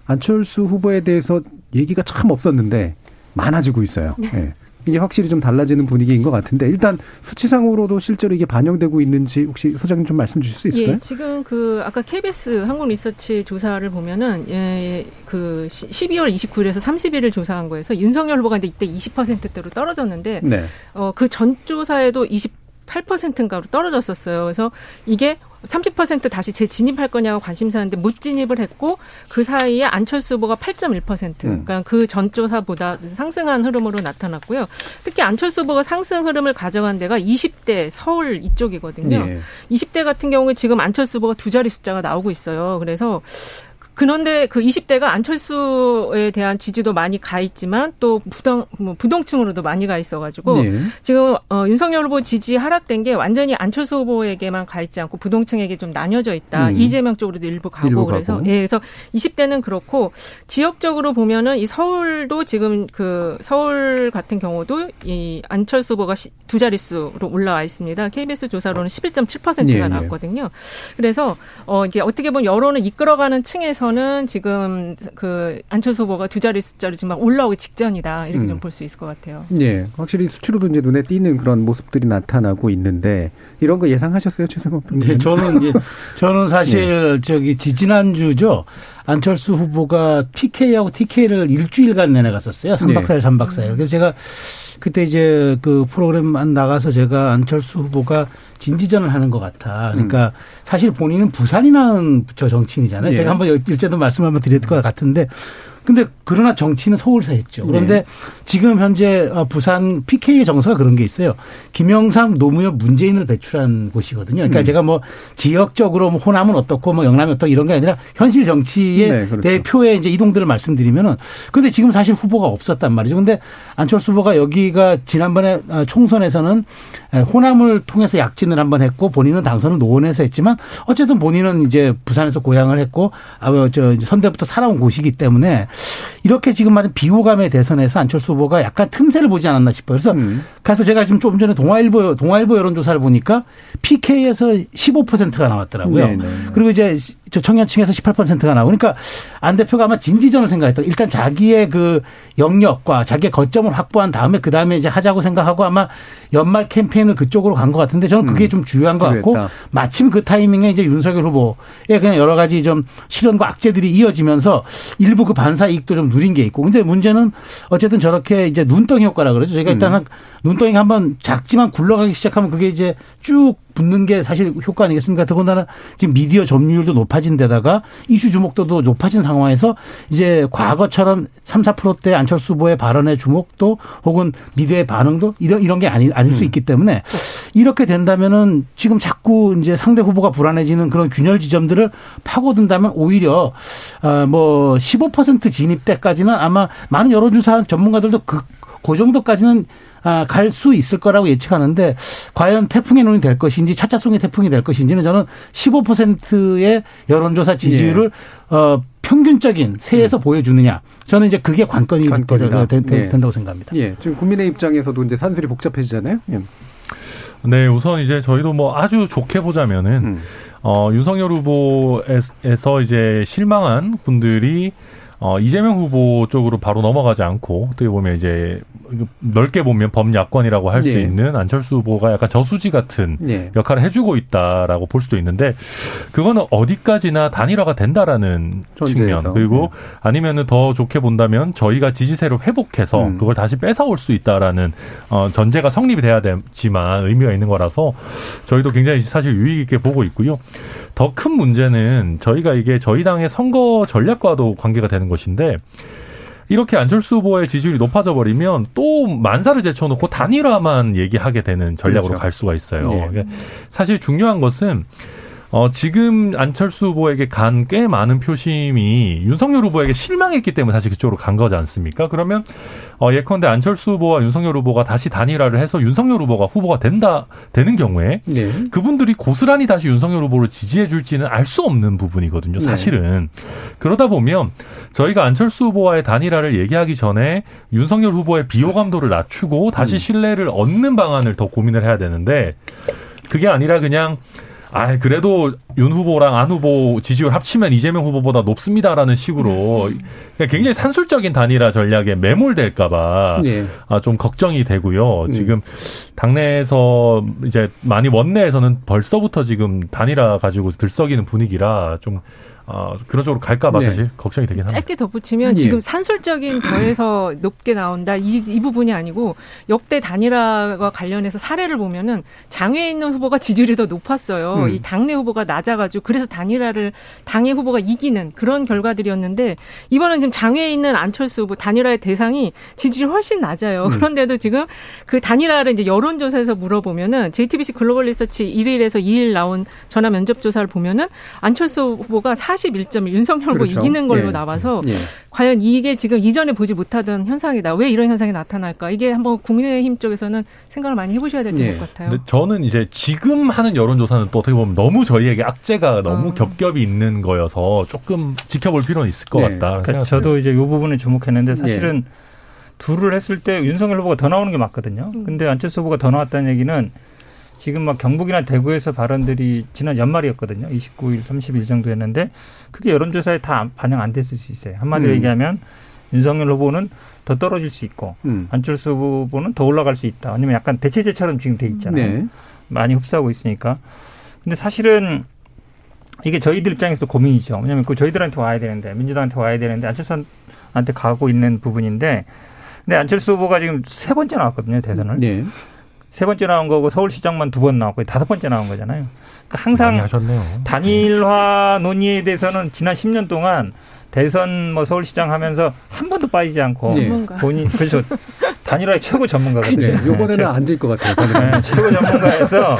안철수 후보에 대해서 얘기가 참 없었는데 많아지고 있어요. 네. 네. 이게 확실히 좀 달라지는 분위기인 것 같은데 일단 수치상으로도 실제로 이게 반영되고 있는지 혹시 소장님 좀 말씀 주실 수 있을까요? 예, 지금 그 아까 KBS 한국 리서치 조사를 보면은 예, 그 12월 29일에서 30일을 조사한 거에서 윤석열 후보가 이때 20%대로 떨어졌는데 네. 어, 그 전 조사에도 20 8%인가로 떨어졌었어요. 그래서 이게 30% 다시 재진입할 거냐고 관심사인데 못 진입을 했고 그 사이에 안철수 후보가 8.1% 음. 그러니까 그 전조사보다 상승한 흐름으로 나타났고요. 특히 안철수 후보가 상승 흐름을 가져간 데가 20대 서울 이쪽이거든요. 예. 20대 같은 경우에 지금 안철수 후보가 두 자리 숫자가 나오고 있어요. 그래서 그런데 그 20대가 안철수에 대한 지지도 많이 가 있지만 또 부동 뭐 부동층으로도 많이 가 있어가지고 네. 지금 어, 윤석열 후보 지지 하락된 게 완전히 안철수 후보에게만 가 있지 않고 부동층에게 좀 나뉘어져 있다. 음. 이재명 쪽으로도 일부 가고 일부 그래서 가고. 예, 그래서 20대는 그렇고 지역적으로 보면은 이 서울도 지금 그 서울 같은 경우도 이 안철수 후보가 두 자릿수로 올라와 있습니다. KBS 조사로는 11.7%가 네, 네. 나왔거든요. 그래서 어 이게 어떻게 보면 여론을 이끌어가는 층에서 대선은 지금 그 안철수 후보가 두 자리 숫자로 지금 막 올라오기 직전이다 이렇게 음. 좀볼 수 있을 것 같아요. 네, 확실히 수치로도 이제 눈에 띄는 그런 모습들이 나타나고 있는데 이런 거 예상하셨어요, 최승호 네, 저는 예, 저는 사실 네. 저기 지지난 주죠. 안철수 후보가 PK하고 TK를 일주일간 내내 갔었어요. 3박 4일, 3박 4일. 그래서 제가 그때 이제 그 프로그램 안 나가서 제가 안철수 후보가 진지전을 하는 것 같아. 그러니까 음. 사실 본인은 부산이 나은 저 정치인이잖아요. 예. 제가 한번 일제도 말씀 한번 드렸을 것 같은데 근데 그러나 정치는 서울서 했죠. 그런데 네. 지금 현재 어, 부산 PK의 정서가 그런 게 있어요. 김영삼, 노무현, 문재인을 배출한 곳이거든요. 그러니까 음. 제가 뭐 지역적으로 뭐 호남은 어떻고 뭐 영남이 어떻고 이런 게 아니라 현실 정치의 네, 그렇죠. 대표의 이제 이동들을 말씀드리면은 근데 지금 사실 후보가 없었단 말이죠. 근데 안철수 후보가 여기가 지난번에 어, 총선에서는 호남을 통해서 약진을 한번 했고 본인은 당선을 노원에서 했지만 어쨌든 본인은 이제 부산에서 고향을 했고 아저 선대부터 살아온 곳이기 때문에 이렇게 지금 말은 비호감의 대선에서 안철수 후보가 약간 틈새를 보지 않았나 싶어요. 그래서 음. 가서 제가 지금 조금 전에 동아일보 동아일보 여론조사를 보니까 PK에서 15%가 나왔더라고요. 네네. 네. 그리고 이제 저 청년층에서 18%가 나오고 그러니까 안 대표가 아마 진지전을 생각했다. 일단 자기의 그 영역과 자기의 거점을 확보한 다음에 그 다음에 이제 하자고 생각하고 아마 연말 캠페인을 그쪽으로 간 것 같은데 저는 그게 음. 좀 중요한 것 같고 마침 그 타이밍에 이제 윤석열 후보의 그냥 여러 가지 좀 실현과 악재들이 이어지면서 일부 그 반사 이익도 좀 누린 게 있고 근데 문제는 어쨌든 저렇게 이제 눈덩이 효과라 그러죠. 저희가 일단은 음. 눈덩이가 한번 작지만 굴러가기 시작하면 그게 이제 쭉 붙는 게 사실 효과 아니겠습니까? 더군다나 지금 미디어 점유율도 높아진 데다가 이슈 주목도도 높아진 상황에서 이제 과거처럼 3, 4%대 안철수 후보의 발언의 주목도 혹은 미디어의 반응도 이런 이런 게 아니 아닐 수 음. 있기 때문에 이렇게 된다면은 지금 자꾸 이제 상대 후보가 불안해지는 그런 균열 지점들을 파고든다면 오히려 어뭐15% 진입 때까지는 아마 많은 여론조사 전문가들도 그, 그 정도까지는 아, 갈 수 있을 거라고 예측하는데 과연 태풍의 눈이 될 것인지 차차송의 태풍이 될 것인지는 저는 15%의 여론조사 지지율을 예. 어, 평균적인 세에서 음. 보여주느냐. 저는 이제 그게 관건이 관건이다. 된, 예. 다고 생각합니다. 예. 지금 국민의 입장에서도 이제 산술이 복잡해지잖아요. 예. 네, 우선 이제 저희도 뭐 아주 좋게 보자면은 음. 어, 윤석열 후보에서 이제 실망한 분들이 어, 이재명 후보 쪽으로 바로 넘어가지 않고 어떻게 보면 이제 넓게 보면 범야권이라고 할수 네. 있는 안철수 후보가 약간 저수지 같은 네. 역할을 해주고 있다라고 볼 수도 있는데 그거는 어디까지나 단일화가 된다라는 전제에서. 측면 그리고 네. 아니면은 더 좋게 본다면 저희가 지지세를 회복해서 음. 그걸 다시 뺏어올 수 있다라는 어, 전제가 성립이 돼야 되지만 의미가 있는 거라서 저희도 굉장히 사실 유익 있게 보고 있고요. 더 큰 문제는 저희가 이게 저희 당의 선거 전략과도 관계가 되는 것인데 이렇게 안철수 후보의 지지율이 높아져 버리면 또 만사를 제쳐놓고 단일화만 얘기하게 되는 전략으로 그렇죠. 갈 수가 있어요. 네. 사실 중요한 것은 어, 지금 안철수 후보에게 간 꽤 많은 표심이 윤석열 후보에게 실망했기 때문에 사실 그쪽으로 간 거지 않습니까? 그러면 어, 예컨대 안철수 후보와 윤석열 후보가 다시 단일화를 해서 윤석열 후보가 후보가 된다 되는 경우에 네. 그분들이 고스란히 다시 윤석열 후보를 지지해 줄지는 알 수 없는 부분이거든요. 네. 사실은 네. 그러다 보면 저희가 안철수 후보와의 단일화를 얘기하기 전에 윤석열 후보의 비호감도를 낮추고 다시 음. 신뢰를 얻는 방안을 더 고민을 해야 되는데 그게 아니라 그냥 아, 그래도 윤 후보랑 안 후보 지지율 합치면 이재명 후보보다 높습니다라는 식으로 굉장히 산술적인 단일화 전략에 매몰될까봐 네. 아, 좀 걱정이 되고요. 네. 지금 당내에서 이제 많이 원내에서는 벌써부터 지금 단일화 가지고 들썩이는 분위기라 좀 어, 그런 쪽으로 갈까봐 네. 사실 걱정이 되긴 합니다. 짧게 덧붙이면 예. 지금 산술적인 더해서 높게 나온다 이, 이 부분이 아니고 역대 단일화와 관련해서 사례를 보면은 장외에 있는 후보가 지지율이 더 높았어요. 음. 이 당내 후보가 낮아가지고 그래서 단일화를 당의 후보가 이기는 그런 결과들이었는데 이번엔 지금 장외에 있는 안철수 후보 단일화의 대상이 지지율 훨씬 낮아요. 음. 그런데도 지금 그 단일화를 이제 여론조사에서 물어보면은 JTBC 글로벌 리서치 1일에서 2일 나온 전화 면접 조사를 보면은 안철수 후보가 41점 윤석열 후보 그렇죠. 이기는 걸로 예. 나와서 예. 과연 이게 지금 이전에 보지 못하던 현상이다. 왜 이런 현상이 나타날까? 이게 한번 국민의힘 쪽에서는 생각을 많이 해보셔야 될것 예. 같아요. 저는 이제 지금 하는 여론조사는 또 어떻게 보면 너무 저희에게 악재가 너무 어. 겹겹이 있는 거여서 조금 지켜볼 필요는 있을 것 예. 같다. 그러니까 저도 이제 이 부분을 주목했는데 사실은 예. 둘을 했을 때 윤석열 후보가 더 나오는 게 맞거든요. 음. 근데 안철수 후보가 더 나왔다는 얘기는 지금 막 경북이나 대구에서 발언들이 지난 연말이었거든요. 29일, 30일 정도였는데 그게 여론조사에 다 반영 안 됐을 수 있어요. 한마디로 음. 얘기하면 윤석열 후보는 더 떨어질 수 있고 음. 안철수 후보는 더 올라갈 수 있다. 아니면 약간 대체제처럼 지금 돼 있잖아요. 네. 많이 흡수하고 있으니까. 근데 사실은 이게 저희들 입장에서도 고민이죠. 왜냐하면 그 저희들한테 와야 되는데 민주당한테 와야 되는데 안철수한테 가고 있는 부분인데 근데 안철수 후보가 지금 세 번째 나왔거든요 대선을. 네. 세 번째 나온 거고 서울시장만 두 번 나왔고 다섯 번째 나온 거잖아요. 그러니까 항상 단일화 논의에 대해서는 지난 10년 동안 대선 뭐 서울시장 하면서 한 번도 빠지지 않고 네. 본인 그래서 단일화의 최고 전문가거든요. 네, 이번에는 네. 앉을 것 같아요. 네, 최고 전문가에서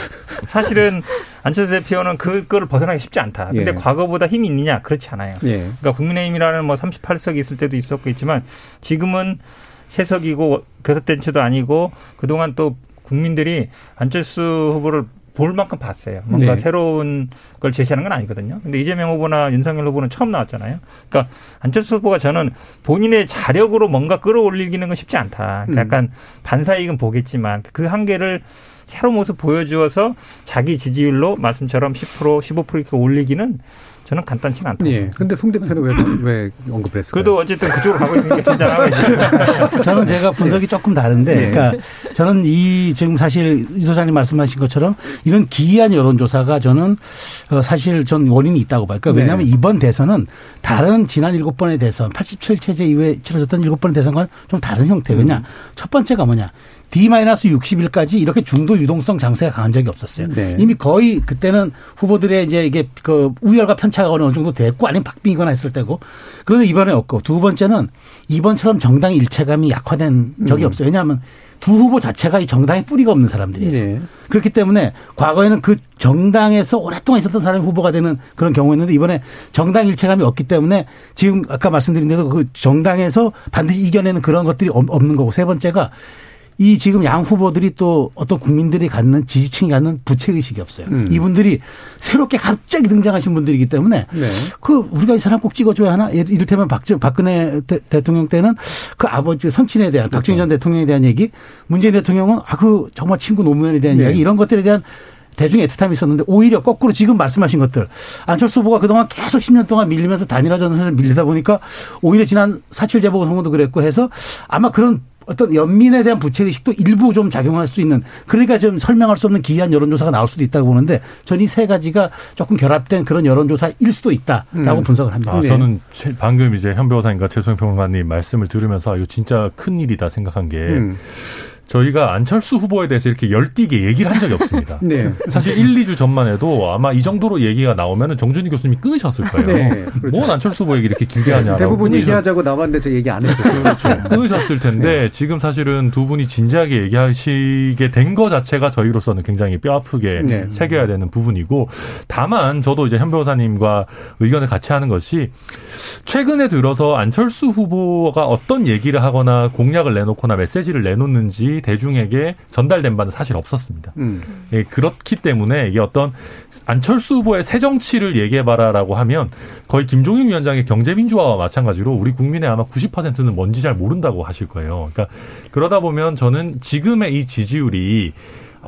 사실은 안철수 대표는 그거를 벗어나기 쉽지 않다. 근데 예. 과거보다 힘이 있느냐? 그렇지 않아요. 예. 그러니까 국민의힘이라는 뭐 38석이 있을 때도 있었겠지만 지금은 세석이고 교섭된 채도 아니고 그동안 또 국민들이 안철수 후보를 볼 만큼 봤어요. 뭔가 네. 새로운 걸 제시하는 건 아니거든요. 근데 이재명 후보나 윤석열 후보는 처음 나왔잖아요. 그러니까 안철수 후보가 저는 본인의 자력으로 뭔가 끌어올리기는 건 쉽지 않다. 그러니까 음. 약간 반사이익은 보겠지만 그 한계를 새로운 모습 보여주어서 자기 지지율로 말씀처럼 10% 15% 이렇게 올리기는 저는 간단치는 않다. 예. 근데 송 대표는 왜, 왜 언급을 했을까요? 그래도 어쨌든 그쪽으로 가고 있으니까 긴장하고 있죠. 저는 제가 분석이 조금 다른데, 예. 그러니까 저는 이 지금 사실 이 소장님 말씀하신 것처럼 이런 기이한 여론조사가 저는 어, 사실 전 원인이 있다고 봐요. 그러니까 네. 왜냐하면 이번 대선은 다른 지난 일곱 번의 대선, 87 체제 이후에 치러졌던 일곱 번의 대선과는 좀 다른 형태. 왜냐? 음. 첫 번째가 뭐냐? D-60일까지 이렇게 중도 유동성 장세가 강한 적이 없었어요. 네. 이미 거의 그때는 후보들의 이제 이게 그 우열과 편차가 어느 정도 됐고 아니면 박빙이거나 했을 때고 그런데 이번에 없고 두 번째는 이번처럼 정당 일체감이 약화된 적이 음. 없어요. 왜냐하면 두 후보 자체가 이 정당의 뿌리가 없는 사람들이에요. 네. 그렇기 때문에 과거에는 그 정당에서 오랫동안 있었던 사람이 후보가 되는 그런 경우였는데 이번에 정당 일체감이 없기 때문에 지금 아까 말씀드린 대로 그 정당에서 반드시 이겨내는 그런 것들이 없는 거고 세 번째가 이 지금 양 후보들이 또 어떤 국민들이 갖는 지지층이 갖는 부채 의식이 없어요. 음. 이분들이 새롭게 갑자기 등장하신 분들이기 때문에 네. 그 우리가 이 사람 꼭 찍어줘야 하나 이를테면 박, 박근혜 대, 통령 때는 그 아버지 선친에 대한 그렇죠. 박정희 전 대통령에 대한 얘기 문재인 대통령은 아 그 정말 친구 노무현에 대한 네. 이야기 이런 것들에 대한 대중의 애틋함이 있었는데 오히려 거꾸로 지금 말씀하신 것들 안철수 후보가 그동안 계속 10년 동안 밀리면서 단일화 전선에서 밀리다 보니까 오히려 지난 사칠 재보궐선거도 그랬고 해서 아마 그런 어떤 연민에 대한 부채의식도 일부 좀 작용할 수 있는 그러니까 좀 설명할 수 없는 기이한 여론조사가 나올 수도 있다고 보는데 저는 이 세 가지가 조금 결합된 그런 여론조사일 수도 있다라고 음. 분석을 합니다. 아, 저는 방금 이제 현 변호사님과 최소영 평론가님 말씀을 들으면서 이거 진짜 큰 일이다 생각한 게 음. 저희가 안철수 후보에 대해서 이렇게 열띠게 얘기를 한 적이 없습니다. 네. 사실 1, 2주 전만 해도 아마 이 정도로 얘기가 나오면 정준희 교수님이 끊으셨을 거예요. 네, 그렇죠. 뭔 안철수 후보 얘기 이렇게 길게 하냐. 대부분 얘기하자고 나왔는데 저 얘기 안 했어요. 그렇죠. 끊으셨을 텐데 네. 지금 사실은 두 분이 진지하게 얘기하시게 된 거 자체가 저희로서는 굉장히 뼈 아프게 네. 새겨야 되는 부분이고 다만 저도 이제 현 변호사님과 의견을 같이 하는 것이 최근에 들어서 안철수 후보가 어떤 얘기를 하거나 공약을 내놓거나 메시지를 내놓는지 대중에게 전달된 바는 사실 없었습니다. 음. 예, 그렇기 때문에 이게 어떤 안철수 후보의 새 정치를 얘기해봐라라고 하면 거의 김종인 위원장의 경제민주화와 마찬가지로 우리 국민의 아마 90%는 뭔지 잘 모른다고 하실 거예요. 그러니까 그러다 보면 저는 지금의 이 지지율이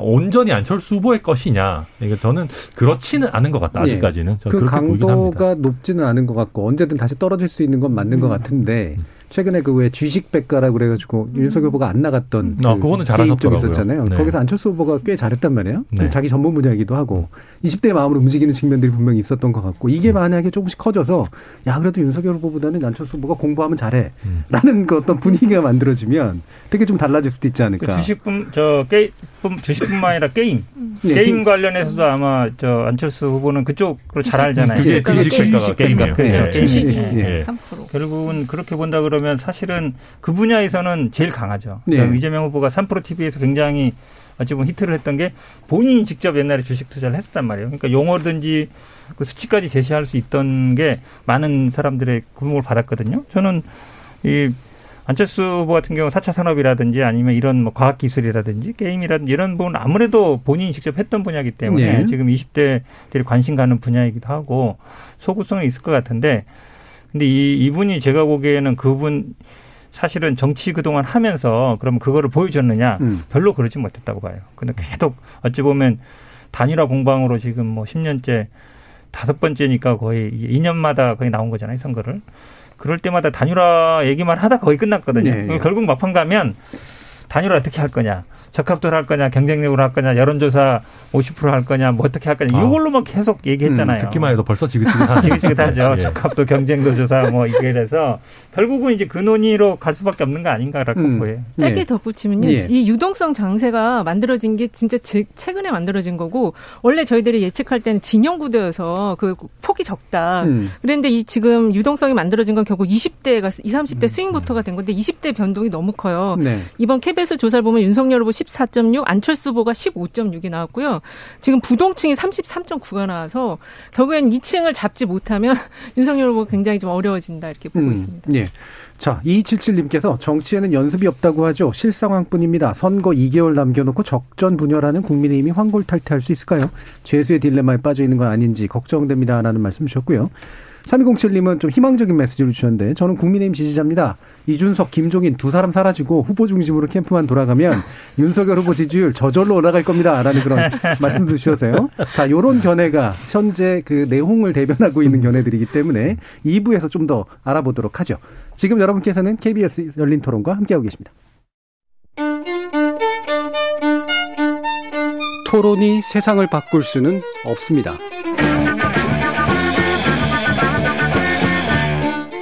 온전히 안철수 후보의 것이냐. 이거 저는 그렇지는 않은 것 같다. 아직까지는. 예. 그 강도가 높지는 않은 것 같고 언제든 다시 떨어질 수 있는 건 맞는 음. 것 같은데 최근에 그 왜 주식 백가라 그래가지고 음. 윤석열 후보가 안 나갔던 아, 그 그거는 잘하셨더라고요. 있었잖아요. 네. 거기서 안철수 후보가 꽤 잘했단 말이에요. 네. 자기 전문 분야이기도 하고 20대 마음으로 움직이는 측면들이 분명히 있었던 것 같고 이게 음. 만약에 조금씩 커져서 야 그래도 윤석열 후보보다는 안철수 후보가 공부하면 잘해라는 음. 그 어떤 분위기가 만들어지면 되게 좀 달라질 수도 있지 않을까. 그 주식뿐 저 게임 주식뿐만 아니라 게임 네. 게임 관련해서도 아마 저 안철수 후보는 그쪽으로 잘 알잖아요. 그게 주식 백가가 게임이에요. 그렇죠. 네. 주식이 네. 3%. 결국은 그렇게 본다 그러면 사실은 그 분야에서는 제일 강하죠. 네. 그러니까 이재명 후보가 3프로 TV에서 굉장히 어찌 보면 히트를 했던 게 본인이 직접 옛날에 주식 투자를 했었단 말이에요. 그러니까 용어든지 그 수치까지 제시할 수 있던 게 많은 사람들의 구멍을 받았거든요. 저는 이 안철수 후보 같은 경우 4차 산업이라든지 아니면 이런 뭐 과학 기술이라든지 게임이라든지 이런 부분 아무래도 본인이 직접 했던 분야이기 때문에 네. 지금 20대들이 관심 가는 분야이기도 하고 소구성이 있을 것 같은데 근데 이, 이분이 제가 보기에는 그분 사실은 정치 그동안 하면서 그러면 그거를 보여줬느냐 음. 별로 그러지 못했다고 봐요. 근데 계속 어찌 보면 단일화 공방으로 지금 뭐 10년째 다섯 번째니까 거의 2년마다 거의 나온 거잖아요, 선거를. 그럴 때마다 단일화 얘기만 하다 거의 끝났거든요. 네, 네. 결국 막판 가면 단일화 어떻게 할 거냐. 적합도를 할 거냐, 경쟁력으로 할 거냐, 여론조사 50%할 거냐, 뭐 어떻게 할 거냐, 아. 이걸로만 계속 얘기했잖아요. 음, 듣기만 해도 벌써 지긋지긋하죠. 지긋지긋하죠. 예. 적합도, 경쟁도 조사 뭐 이게 이래서 결국은 이제 그 논의로 갈 수밖에 없는 거 아닌가라고 음. 보여요. 짧게 예. 덧붙이면요. 예. 이 유동성 장세가 만들어진 게 진짜 최근에 만들어진 거고 원래 저희들이 예측할 때는 진영 구도여서 그 폭이 적다. 음. 그런데 이 지금 유동성이 만들어진 건 결국 20대가 20, 30대 음. 스윙부터가 된 건데 20대 변동이 너무 커요. 네. 이번 KBS 조사를 보면 윤석열 후보 14.6, 안철수 후보가 15.6이 나왔고요. 지금 부동층이 33.9가 나와서 결국엔 2층을 잡지 못하면 윤석열 후보 굉장히 좀 어려워진다 이렇게 보고 음, 있습니다. 예. 자, 2277님께서 정치에는 연습이 없다고 하죠. 실상황뿐입니다. 선거 2개월 남겨놓고 적전 분열하는 국민의힘이 황골탈퇴할 수 있을까요? 죄수의 딜레마에 빠져 있는 건 아닌지 걱정됩니다라는 말씀 주셨고요. 3207님은 좀 희망적인 메시지를 주셨는데 저는 국민의힘 지지자입니다. 이준석, 김종인 두 사람 사라지고 후보 중심으로 캠프만 돌아가면 윤석열 후보 지지율 저절로 올라갈 겁니다. 라는 그런 말씀도 주셔서요. 자, 요런 견해가 현재 그 내홍을 대변하고 있는 견해들이기 때문에 2부에서 좀 더 알아보도록 하죠. 지금 여러분께서는 KBS 열린 토론과 함께하고 계십니다. 토론이 세상을 바꿀 수는 없습니다.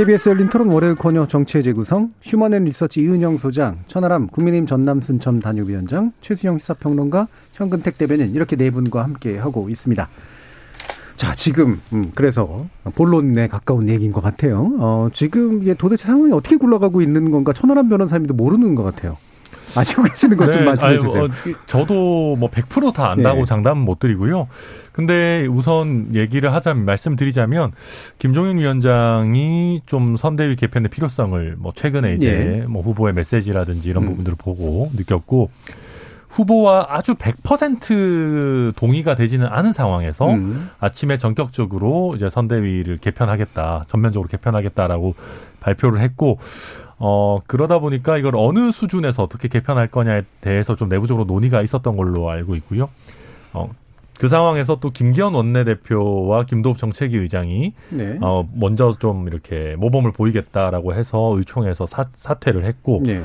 KBS 열린 토론 월요일 코너 정치의 재구성 휴먼앤 리서치 이은영 소장, 천하람 국민의힘 전남 순천 단협위원장, 최수영 시사평론가, 현근택 대변인 이렇게 네 분과 함께 하고 있습니다. 자, 지금 음, 그래서 본론에 가까운 얘기인 것 같아요. 어, 지금 이게 도대체 상황이 어떻게 굴러가고 있는 건가 천하람 변호사님도 모르는 것 같아요. 아시고 계시는 것좀 네, 말씀해 주세요. 어, 저도 뭐 100%다 안다고 네. 장담은 못 드리고요. 근데 우선 얘기를 하자면 말씀드리자면 김종인 위원장이 좀 선대위 개편의 필요성을 뭐 최근에 이제 네. 뭐 후보의 메시지라든지 이런 음. 부분들을 보고 느꼈고 후보와 아주 100% 동의가 되지는 않은 상황에서 음. 아침에 전격적으로 이제 선대위를 개편하겠다, 전면적으로 개편하겠다라고 발표를 했고 어, 그러다 보니까 이걸 어느 수준에서 어떻게 개편할 거냐에 대해서 좀 내부적으로 논의가 있었던 걸로 알고 있고요. 어, 그 상황에서 또 김기현 원내대표와 김도읍 정책위 의장이 네. 어, 먼저 좀 이렇게 모범을 보이겠다라고 해서 의총에서 사, 사퇴를 했고 네.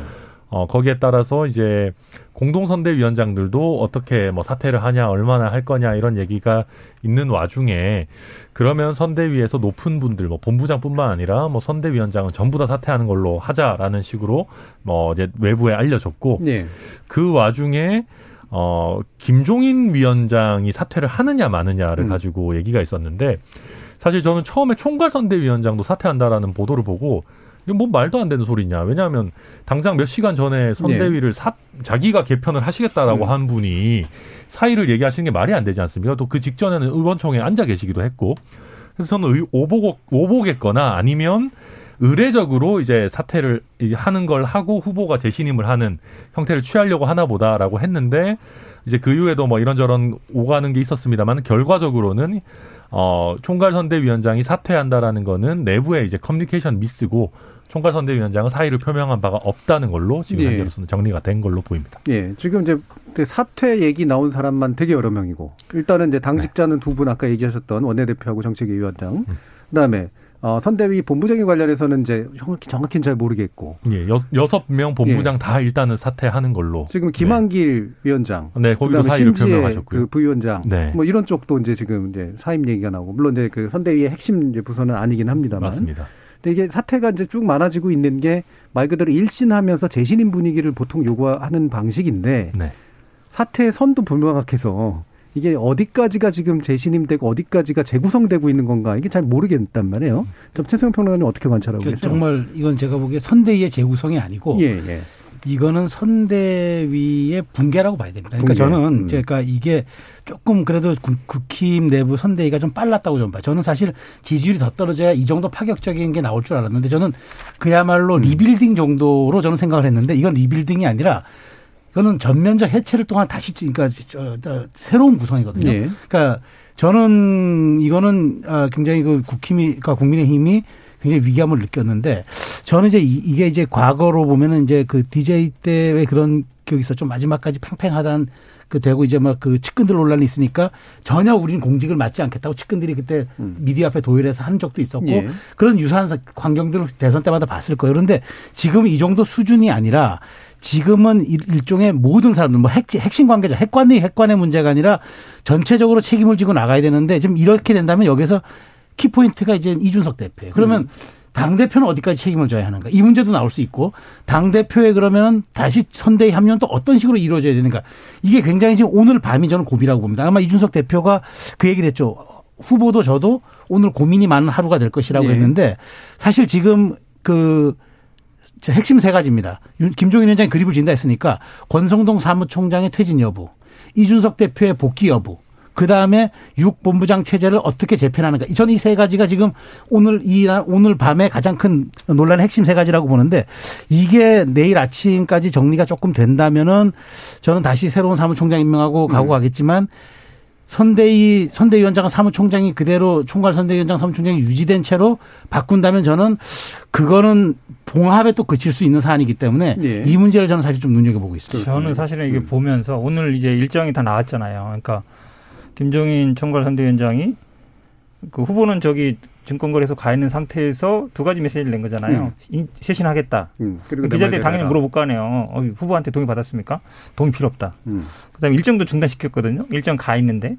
어, 거기에 따라서 이제 공동선대위원장들도 어떻게 뭐 사퇴를 하냐, 얼마나 할 거냐 이런 얘기가 있는 와중에 그러면 선대위에서 높은 분들, 뭐 본부장뿐만 아니라 뭐 선대위원장은 전부 다 사퇴하는 걸로 하자라는 식으로 뭐 이제 외부에 알려졌고 네. 그 와중에 어, 김종인 위원장이 사퇴를 하느냐 마느냐를 음. 가지고 얘기가 있었는데 사실 저는 처음에 총괄 선대위원장도 사퇴한다라는 보도를 보고 이건 뭐 말도 안 되는 소리냐. 왜냐하면 당장 몇 시간 전에 선대위를 네. 사, 자기가 개편을 하시겠다라고 음. 한 분이 사의를 얘기하시는 게 말이 안 되지 않습니까? 또 그 직전에는 의원총회에 앉아 계시기도 했고. 그래서 저는 의, 오보, 오보겠거나 아니면 의례적으로 이제 사퇴를 하는 걸 하고 후보가 재신임을 하는 형태를 취하려고 하나 보다라고 했는데 이제 그 이후에도 뭐 이런저런 오가는 게 있었습니다만 결과적으로는 어 총괄 선대위원장이 사퇴한다라는 거는 내부의 이제 커뮤니케이션 미스고 총괄 선대위원장은 사의를 표명한 바가 없다는 걸로 지금 예. 현재로서는 정리가 된 걸로 보입니다. 예. 지금 이제 그 사퇴 얘기 나온 사람만 되게 여러 명이고 일단은 이제 당직자는 네. 두분 아까 얘기하셨던 원내대표하고 정책위원장 음. 그다음에 어, 선대위 본부장에 관련해서는 이제 정확히 정확히는 잘 모르겠고. 예, 여, 여섯 명 본부장 예. 다 일단은 사퇴하는 걸로. 지금 김한길 네. 위원장. 네, 거기도 사의를 표명하셨고요. 그 부위원장. 네. 뭐 이런 쪽도 이제 지금 이제 사임 얘기가 나오고 물론 이제 그 선대위의 핵심 부서는 아니긴 합니다만. 맞습니다. 근데 이게 사태가 이제 쭉 많아지고 있는 게 말 그대로 일신하면서 재신임 분위기를 보통 요구하는 방식인데 네. 사태의 선도 불명확해서 이게 어디까지가 지금 재신임되고 어디까지가 재구성되고 있는 건가 이게 잘 모르겠단 말이에요. 좀 최소영 평론가님 어떻게 관찰하고 그러니까 계세요? 정말 이건 제가 보기에 선대위의 재구성이 아니고 예, 예. 이거는 선대위의 붕괴라고 봐야 됩니다. 그러니까 붕괴. 저는 음. 제가 이게 조금 그래도 국힘 내부 선대위가 좀 빨랐다고 좀 봐요. 저는 사실 지지율이 더 떨어져야 이 정도 파격적인 게 나올 줄 알았는데 저는 그야말로 음. 리빌딩 정도로 저는 생각을 했는데 이건 rebuilding이 아니라 그거는 전면적 해체를 통한 다시 그러니까 새로운 구성이거든요. 네. 그러니까 저는 이거는 아, 굉장히 그 국힘이 그러니까 국민의힘이 굉장히 위기감을 느꼈는데 저는 이제 이게 이제 과거로 보면은 이제 그 DJ 때의 그런 기억이 좀 마지막까지 팽팽하단 그 되고 이제 막 그 측근들 논란이 있으니까 전혀 우리는 공직을 맡지 않겠다고 측근들이 그때 음. 미디어 앞에 도열해서 한 적도 있었고 예. 그런 유사한 광경들을 대선 때마다 봤을 거예요. 그런데 지금 이 정도 수준이 아니라 지금은 일종의 모든 사람들 뭐 핵, 핵심 관계자 핵관의 핵관의 문제가 아니라 전체적으로 책임을 지고 나가야 되는데 지금 이렇게 된다면 여기서 키포인트가 이제 이준석 대표예요. 그러면 음. 당 대표는 어디까지 책임을 져야 하는가? 이 문제도 나올 수 있고 당 대표에 그러면 다시 선대위 합류는 또 어떤 식으로 이루어져야 되는가? 이게 굉장히 지금 오늘 밤이 저는 고비라고 봅니다. 아마 이준석 대표가 그 얘기를 했죠. 후보도 저도 오늘 고민이 많은 하루가 될 것이라고 네. 했는데 사실 지금 그 핵심 세 가지입니다. 김종인 위원장이 그립을 진다 했으니까 권성동 사무총장의 퇴진 여부, 이준석 대표의 복귀 여부, 그 다음에 육본부장 체제를 어떻게 재편하는가. 저는 이 세 가지가 지금 오늘 이 오늘 밤에 가장 큰 논란의 핵심 세 가지라고 보는데 이게 내일 아침까지 정리가 조금 된다면은 저는 다시 새로운 사무총장 임명하고 가고 음. 가겠지만 선대위 선대위원장 사무총장이 그대로 총괄 선대위원장 사무총장이 유지된 채로 바꾼다면 저는 그거는 봉합에 또 그칠 수 있는 사안이기 때문에 예. 이 문제를 저는 사실 좀 눈여겨보고 있습니다. 저는 사실은 이게 음. 보면서 오늘 이제 일정이 다 나왔잖아요. 그러니까 김종인 총괄 선대위원장이 그 후보는 저기 증권거래소 가 있는 상태에서 두 가지 메시지를 낸 거잖아요. 음. 쇄신하겠다. 음. 기자들이 당연히 물어볼 거 아니에요. 어, 후보한테 동의 받았습니까? 동의 필요 없다. 음. 그다음에 일정도 중단시켰거든요. 일정 가 있는데.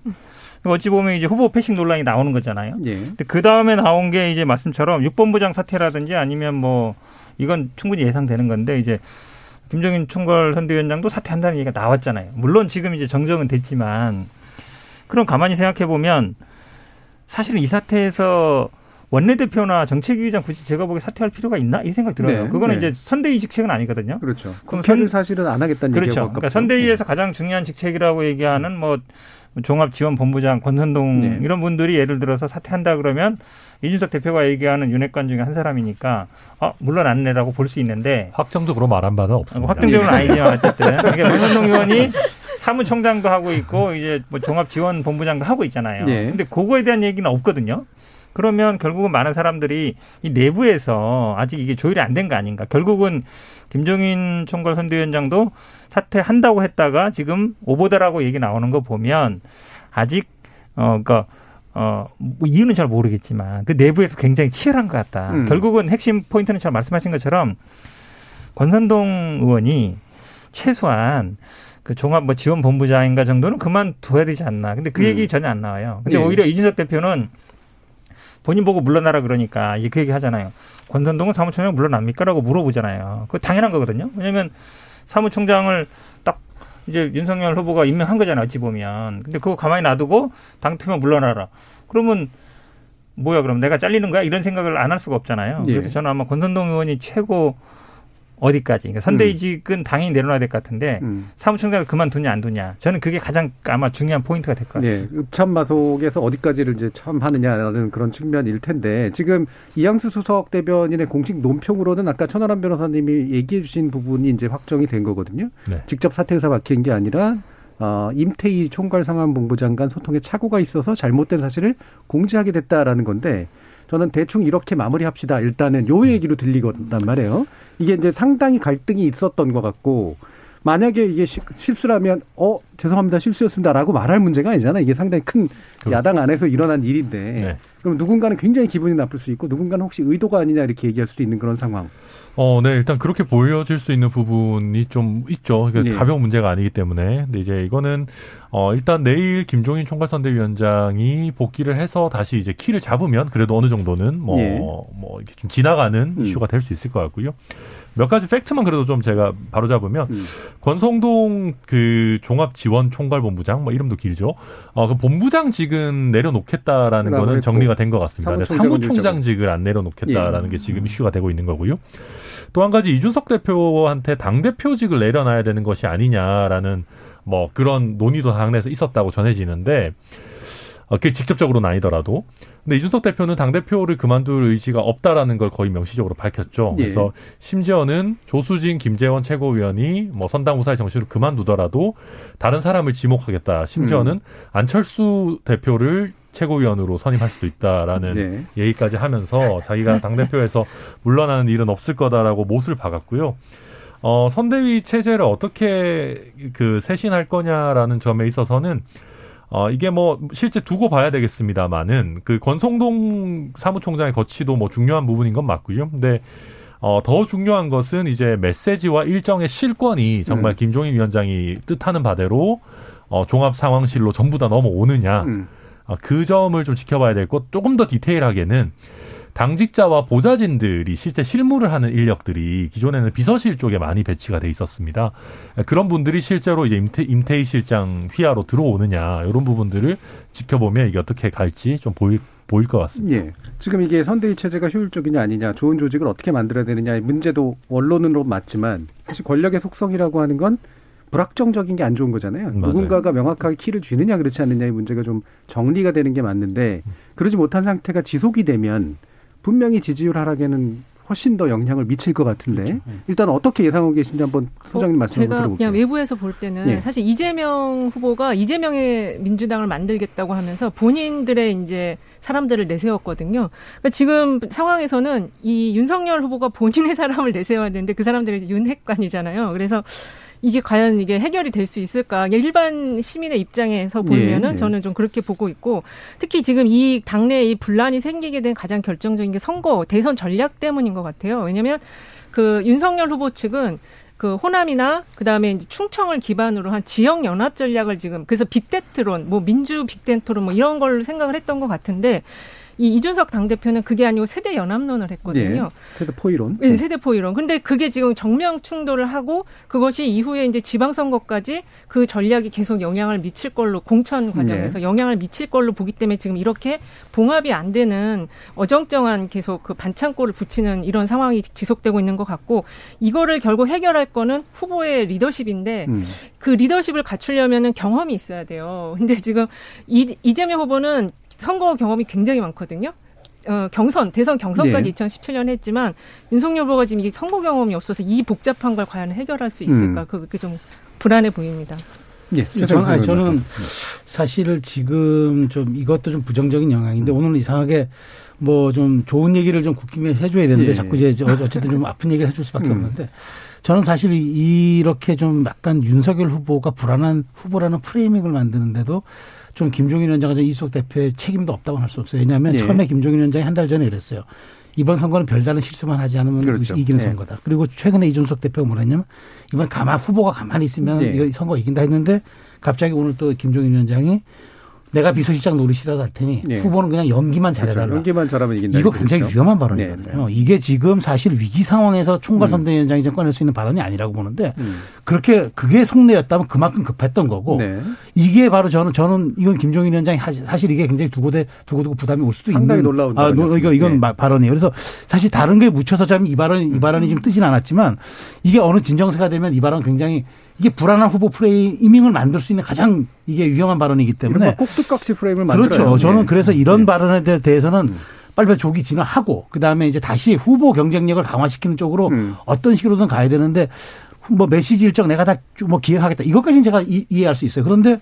어찌 보면 이제 후보 패싱 논란이 나오는 거잖아요. 예. 근데 그 다음에 나온 게 이제 말씀처럼 육본부장 사퇴라든지 아니면 뭐 이건 충분히 예상되는 건데 이제 김정인 총괄 선대위원장도 사퇴한다는 얘기가 나왔잖아요. 물론 지금 이제 정정은 됐지만 그럼 가만히 생각해 보면 사실은 이 사태에서 원내대표나 정책위의장 굳이 제가 보기에 사퇴할 필요가 있나 이 생각 들어요. 네, 그거는 네. 이제 선대위 직책은 아니거든요. 그렇죠. 국회를 사실은 안 하겠다는 그렇죠. 얘기가 그러니까 선대위에서 네. 가장 중요한 직책이라고 얘기하는 뭐 종합지원본부장 권선동 네. 이런 분들이 예를 들어서 사퇴한다 그러면 이준석 대표가 얘기하는 윤핵관 중에 한 사람이니까 어, 물론 안내라고 볼 수 있는데 확정적으로 말한 바는 없습니다. 확정적으로는 아니지만 어쨌든 그러니까 권선동 의원이 사무총장도 하고 있고 이제 뭐 종합지원본부장도 하고 있잖아요. 네. 근데 그거에 대한 얘기는 없거든요. 그러면 결국은 많은 사람들이 이 내부에서 아직 이게 조율이 안 된 거 아닌가. 결국은 김종인 총괄 선대위원장도 사퇴한다고 했다가 지금 오보다라고 얘기 나오는 거 보면 아직 어 그러니까 어, 뭐 이유는 잘 모르겠지만 그 내부에서 굉장히 치열한 것 같다. 음. 결국은 핵심 포인트는 잘 말씀하신 것처럼 권선동 의원이 최소한 그 종합 뭐 지원 본부장인가 정도는 그만둬야 되지 않나. 근데 그 음. 얘기 전혀 안 나와요. 근데 예. 오히려 이준석 대표는 본인 보고 물러나라 그러니까 이제 그 얘기 하잖아요. 권선동은 사무총장 물러납니까라고 물어보잖아요. 그 당연한 거거든요. 왜냐하면 사무총장을 딱 이제 윤석열 후보가 임명한 거잖아요. 어찌 보면. 근데 그거 가만히 놔두고 당 투명 물러나라. 그러면 뭐야 그럼 내가 잘리는 거야 이런 생각을 안 할 수가 없잖아요. 예. 그래서 저는 아마 권선동 의원이 최고 어디까지. 그러니까 선대위직은 음. 당연히 내려놔야 될 것 같은데 음. 사무총장을 그만두냐 안 두냐. 저는 그게 가장 아마 중요한 포인트가 될 것 같아요. 네. 읍참 마속에서 어디까지를 이제 참 하느냐라는 그런 측면일 텐데 지금 이양수 수석 대변인의 공식 논평으로는 아까 천하람 변호사님이 얘기해 주신 부분이 이제 확정이 된 거거든요. 네. 직접 사퇴 의사 밝힌 게 아니라 어, 임태희 총괄상황본부 장관 소통에 착오가 있어서 잘못된 사실을 공지하게 됐다라는 건데 저는 대충 이렇게 마무리합시다. 일단은 요 얘기로 들리거단 말이에요. 이게 이제 상당히 갈등이 있었던 것 같고 만약에 이게 실수라면 어 죄송합니다 실수였습니다라고 말할 문제가 아니잖아 이게 상당히 큰 그렇죠. 야당 안에서 일어난 일인데 네. 그럼 누군가는 굉장히 기분이 나쁠 수 있고 누군가는 혹시 의도가 아니냐 이렇게 얘기할 수도 있는 그런 상황. 어, 네 일단 그렇게 보여질 수 있는 부분이 좀 있죠. 그러니까 네. 가벼운 문제가 아니기 때문에. 근데 이제 이거는 어 일단 내일 김종인 총괄선대위원장이 복귀를 해서 다시 이제 키를 잡으면 그래도 어느 정도는 뭐뭐 네. 뭐 이렇게 좀 지나가는 음. 이슈가 될 수 있을 것 같고요. 몇 가지 팩트만 그래도 좀 제가 바로 잡으면 음. 권성동 그 종합지원총괄본부장 뭐 이름도 길죠. 어 그 본부장 직은 내려놓겠다라는 거는 정리가 된 것 같습니다. 사무총장직을 안 내려놓겠다라는 예. 게 지금 이슈가 되고 있는 거고요. 또 한 가지 이준석 대표한테 당 대표직을 내려놔야 되는 것이 아니냐라는 뭐 그런 논의도 당내에서 있었다고 전해지는데 어, 그게 직접적으로는 아니더라도 근데 이준석 대표는 당 대표를 그만둘 의지가 없다라는 걸 거의 명시적으로 밝혔죠. 예. 그래서 심지어는 조수진, 김재원 최고위원이 뭐 선당 후사의 정신을 그만두더라도 다른 사람을 지목하겠다. 심지어는 음. 안철수 대표를 최고위원으로 선임할 수도 있다라는 네. 얘기까지 하면서 자기가 당 대표에서 물러나는 일은 없을 거다라고 못을 박았고요. 어, 선대위 체제를 어떻게 그 쇄신할 거냐라는 점에 있어서는 어, 이게 뭐 실제 두고 봐야 되겠습니다만은 그 권성동 사무총장의 거치도 뭐 중요한 부분인 건 맞고요. 근데 어, 더 중요한 것은 이제 메시지와 일정의 실권이 정말 음. 김종인 위원장이 뜻하는 바대로 어, 종합 상황실로 전부 다 넘어오느냐. 음. 어, 그 점을 좀 지켜봐야 될 것. 조금 더 디테일하게는 당직자와 보좌진들이 실제 실무를 하는 인력들이 기존에는 비서실 쪽에 많이 배치가 돼 있었습니다. 그런 분들이 실제로 이제 임태, 임태희 실장 휘하로 들어오느냐 이런 부분들을 지켜보면 이게 어떻게 갈지 좀 보일 보일 것 같습니다. 예. 지금 이게 선대위 체제가 효율적이냐 아니냐, 좋은 조직을 어떻게 만들어야 되느냐의 문제도 원론으로 맞지만 사실 권력의 속성이라고 하는 건 불확정적인 게 안 좋은 거잖아요. 맞아요. 누군가가 명확하게 키를 쥐느냐 그렇지 않느냐의 문제가 좀 정리가 되는 게 맞는데 그러지 못한 상태가 지속이 되면 분명히 지지율 하락에는 훨씬 더 영향을 미칠 것 같은데 그렇죠. 네. 일단 어떻게 예상하고 계신지 한번 소장님 말씀 제가 들어볼게요. 그냥 외부에서 볼 때는 네. 사실 이재명 후보가 이재명의 민주당을 만들겠다고 하면서 본인들의 이제 사람들을 내세웠거든요. 그러니까 지금 상황에서는 이 윤석열 후보가 본인의 사람을 내세워야 되는데 그 사람들이 윤핵관이잖아요. 그래서 이게 과연 이게 해결이 될 수 있을까? 일반 시민의 입장에서 보면은 예, 예. 저는 좀 그렇게 보고 있고 특히 지금 이 당내에 이 분란이 생기게 된 가장 결정적인 게 선거 대선 전략 때문인 것 같아요. 왜냐하면 그 윤석열 후보 측은 그 호남이나 그다음에 이제 충청을 기반으로 한 지역 연합 전략을 지금 그래서 빅데트론 뭐 민주 빅데트론 뭐 이런 걸로 생각을 했던 것 같은데 이 이준석 당대표는 그게 아니고 세대 연합론을 했거든요. 네, 세대 포이론. 네, 세대 포이론. 근데 그게 지금 정면 충돌을 하고 그것이 이후에 이제 지방선거까지 그 전략이 계속 영향을 미칠 걸로 공천 과정에서 네. 영향을 미칠 걸로 보기 때문에 지금 이렇게 봉합이 안 되는 어정쩡한 계속 그 반창고를 붙이는 이런 상황이 지속되고 있는 것 같고 이거를 결국 해결할 거는 후보의 리더십인데 음. 그 리더십을 갖추려면은 경험이 있어야 돼요. 근데 지금 이, 이재명 후보는 선거 경험이 굉장히 많거든요. 어, 경선, 대선 경선까지 네. 2017년 했지만 윤석열 후보가 지금 이 선거 경험이 없어서 이 복잡한 걸 과연 해결할 수 있을까? 음. 그게 좀 불안해 보입니다. 예, 저는, 아니, 저는 사실 지금 좀 이것도 좀 부정적인 영향인데 음. 오늘은 이상하게 뭐 좀 좋은 얘기를 좀 국힘에 해줘야 되는데 예. 자꾸 이제 어쨌든 좀 아픈 얘기를 해줄 수밖에 음. 없는데 저는 사실 이렇게 좀 약간 윤석열 후보가 불안한 후보라는 프레이밍을 만드는데도 좀 김종인 위원장과 이수석 대표의 책임도 없다고 할 수 없어요. 왜냐하면 네. 처음에 김종인 위원장이 한 달 전에 이랬어요. 이번 선거는 별다른 실수만 하지 않으면 그렇죠. 이기는 네. 선거다. 그리고 최근에 이준석 대표가 뭐라 했냐면 이번 가만 후보가 가만히 있으면 네. 이거 선거 이긴다 했는데 갑자기 오늘 또 김종인 위원장이 내가 비서실장 노릇이라도 할 테니 네. 후보는 그냥 연기만 잘해라. 그렇죠. 연기만 잘하면 이긴다. 이거 굉장히 그렇죠? 위험한 발언이거든요. 네. 이게 지금 사실 위기 상황에서 총괄 음. 선대위원장이 좀 꺼낼 수 있는 발언이 아니라고 보는데 음. 그렇게 그게 속내였다면 그만큼 급했던 거고 네. 이게 바로 저는 저는 이건 김종인 위원장이 사실 이게 굉장히 두고대 두고두고 부담이 올 수도 상당히 있는 놀라운 아, 이거 이건 네. 발언이에요. 그래서 사실 다른 게 묻혀서 참 이 발언 이 발언이 지금 뜨진 않았지만 이게 어느 진정세가 되면 이 발언 굉장히 이게 불안한 후보 프레이밍을 만들 수 있는 가장 이게 위험한 발언이기 때문에 꼭두각시 프레임을 만들어요. 그렇죠. 저는 네. 그래서 이런 네. 발언에 대해서는 음. 빨리 조기 진화하고 그다음에 이제 다시 후보 경쟁력을 강화시키는 쪽으로 음. 어떤 식으로든 가야 되는데 뭐 메시지 일정 내가 다 뭐 기획하겠다 이것까지는 제가 이, 이해할 수 있어요. 그런데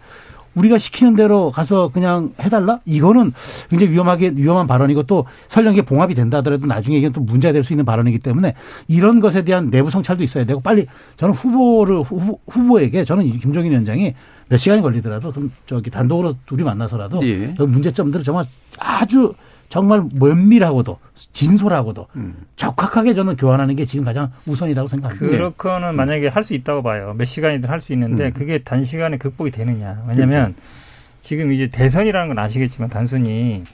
우리가 시키는 대로 가서 그냥 해달라? 이거는 굉장히 위험하게 위험한 발언이고 또 설령 이게 봉합이 된다 하더라도 나중에 이게 또 문제가 될 수 있는 발언이기 때문에 이런 것에 대한 내부 성찰도 있어야 되고 빨리 저는 후보를 후보, 후보에게 저는 김종인 위원장이 몇 시간이 걸리더라도 좀 저기 단독으로 둘이 만나서라도 예. 문제점들을 정말 아주 정말 면밀하고도 진솔하고도 음. 적확하게 저는 교환하는 게 지금 가장 우선이라고 생각합니다. 그렇거는 네. 만약에 할 수 있다고 봐요. 몇 시간이든 할 수 있는데 음. 그게 단시간에 극복이 되느냐. 왜냐하면 그렇죠. 지금 이제 대선이라는 건 아시겠지만 단순히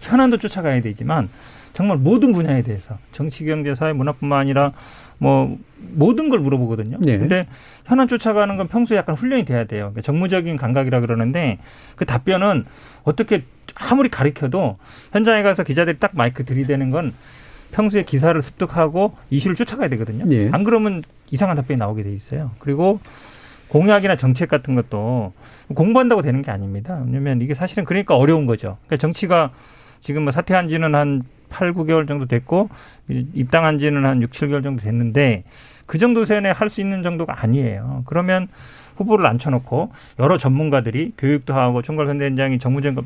현안도 쫓아가야 되지만 정말 모든 분야에 대해서 정치, 경제, 사회, 문화뿐만 아니라 뭐 모든 걸 물어보거든요. 네. 근데 현안 쫓아가는 건 평소에 약간 훈련이 돼야 돼요. 그러니까 정무적인 감각이라 그러는데 그 답변은 어떻게 아무리 가르켜도 현장에 가서 기자들이 딱 마이크 들이대는 건 평소에 기사를 습득하고 이슈를 쫓아가야 되거든요. 예. 안 그러면 이상한 답변이 나오게 돼 있어요. 그리고 공약이나 정책 같은 것도 공부한다고 되는 게 아닙니다. 왜냐면 이게 사실은 그러니까 어려운 거죠. 그러니까 정치가 지금 뭐 사퇴한 지는 한 8, 9개월 정도 됐고 입당한 지는 한 6, 7개월 정도 됐는데 그 정도 세내 할 수 있는 정도가 아니에요. 그러면 후보를 앉혀놓고 여러 전문가들이 교육도 하고 총괄선대위원장이 거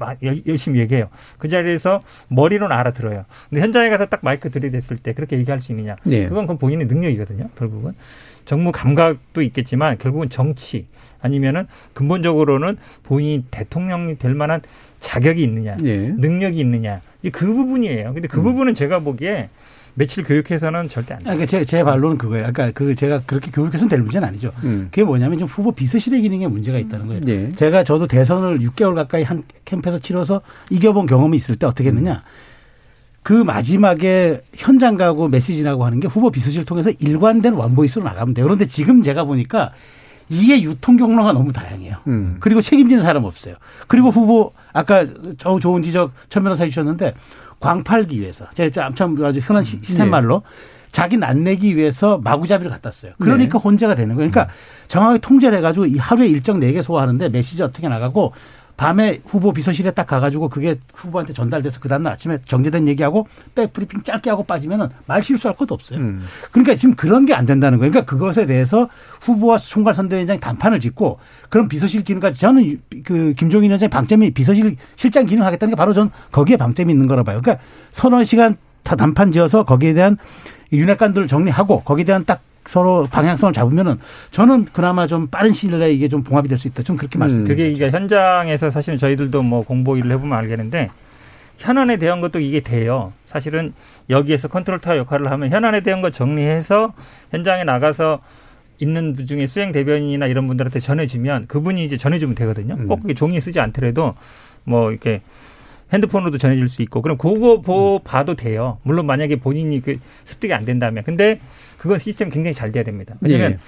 열심히 얘기해요. 그 자리에서 머리로는 알아들어요. 근데 현장에 가서 딱 마이크 들이댔을 때 그렇게 얘기할 수 있느냐. 네. 그건 그 본인의 능력이거든요. 결국은. 정무 감각도 있겠지만 결국은 정치 아니면은 근본적으로는 본인이 대통령이 될 만한 자격이 있느냐, 네. 능력이 있느냐. 그 부분이에요. 근데 그 음. 부분은 제가 보기에 며칠 교육해서는 절대 안 돼요. 그러니까 제, 제 반론은 그거예요. 그러니까 그 제가 그렇게 교육해서는 될 문제는 아니죠. 음. 그게 뭐냐면 좀 후보 비서실의 기능에 문제가 있다는 거예요. 네. 제가 저도 대선을 6개월 가까이 한 캠프에서 치러서 이겨본 경험이 있을 때 어떻게 했느냐. 그 마지막에 현장 가고 메시지 나고 하는 게 후보 비서실 통해서 일관된 원보이스로 나가면 돼요. 그런데 지금 제가 보니까 이게 유통 경로가 너무 다양해요. 음. 그리고 책임지는 사람 없어요. 그리고 후보 아까 좋은 지적 천 변호사 해주셨는데 광팔기 위해서 제가 참 아주 흔한 시샘말로 네. 자기 낫내기 위해서 마구잡이를 갖다 써요. 그러니까 네. 혼재가 되는 거예요. 그러니까 정확하게 통제를 해가지고 이 하루에 일정 네 개 소화하는데 메시지 어떻게 나가고 밤에 후보 비서실에 딱 가가지고 그게 후보한테 전달돼서 그 다음날 아침에 정제된 얘기하고 백브리핑 짧게 하고 빠지면은 말 실수할 것도 없어요. 음. 그러니까 지금 그런 게 안 된다는 거예요. 그러니까 그것에 대해서 후보와 총괄 선대위원장이 단판을 짓고 그런 비서실 기능까지 저는 그 김종인 위원장의 방점이 비서실 실장 기능 하겠다는 게 바로 전 거기에 방점이 있는 거라 봐요. 그러니까 서너 시간 다 단판 지어서 거기에 대한 윤핵관들을 정리하고 거기에 대한 딱 서로 방향성을 잡으면은 저는 그나마 좀 빠른 시일 내에 이게 좀 봉합이 될 수 있다. 좀 그렇게 음. 말씀. 그게 이게 현장에서 사실은 저희들도 뭐 공보 일을 해보면 알겠는데 현안에 대한 것도 이게 돼요. 사실은 여기에서 컨트롤 타워 역할을 하면 현안에 대한 거 정리해서 현장에 나가서 있는 중에 수행 대변인이나 이런 분들한테 전해주면 그분이 이제 전해주면 되거든요. 음. 꼭 종이 쓰지 않더라도 뭐 이렇게 핸드폰으로도 전해줄 수 있고 그럼 그거 보, 음. 봐도 돼요. 물론 만약에 본인이 그 습득이 안 된다면 근데 그건 시스템이 굉장히 잘 돼야 됩니다. 왜냐면 예.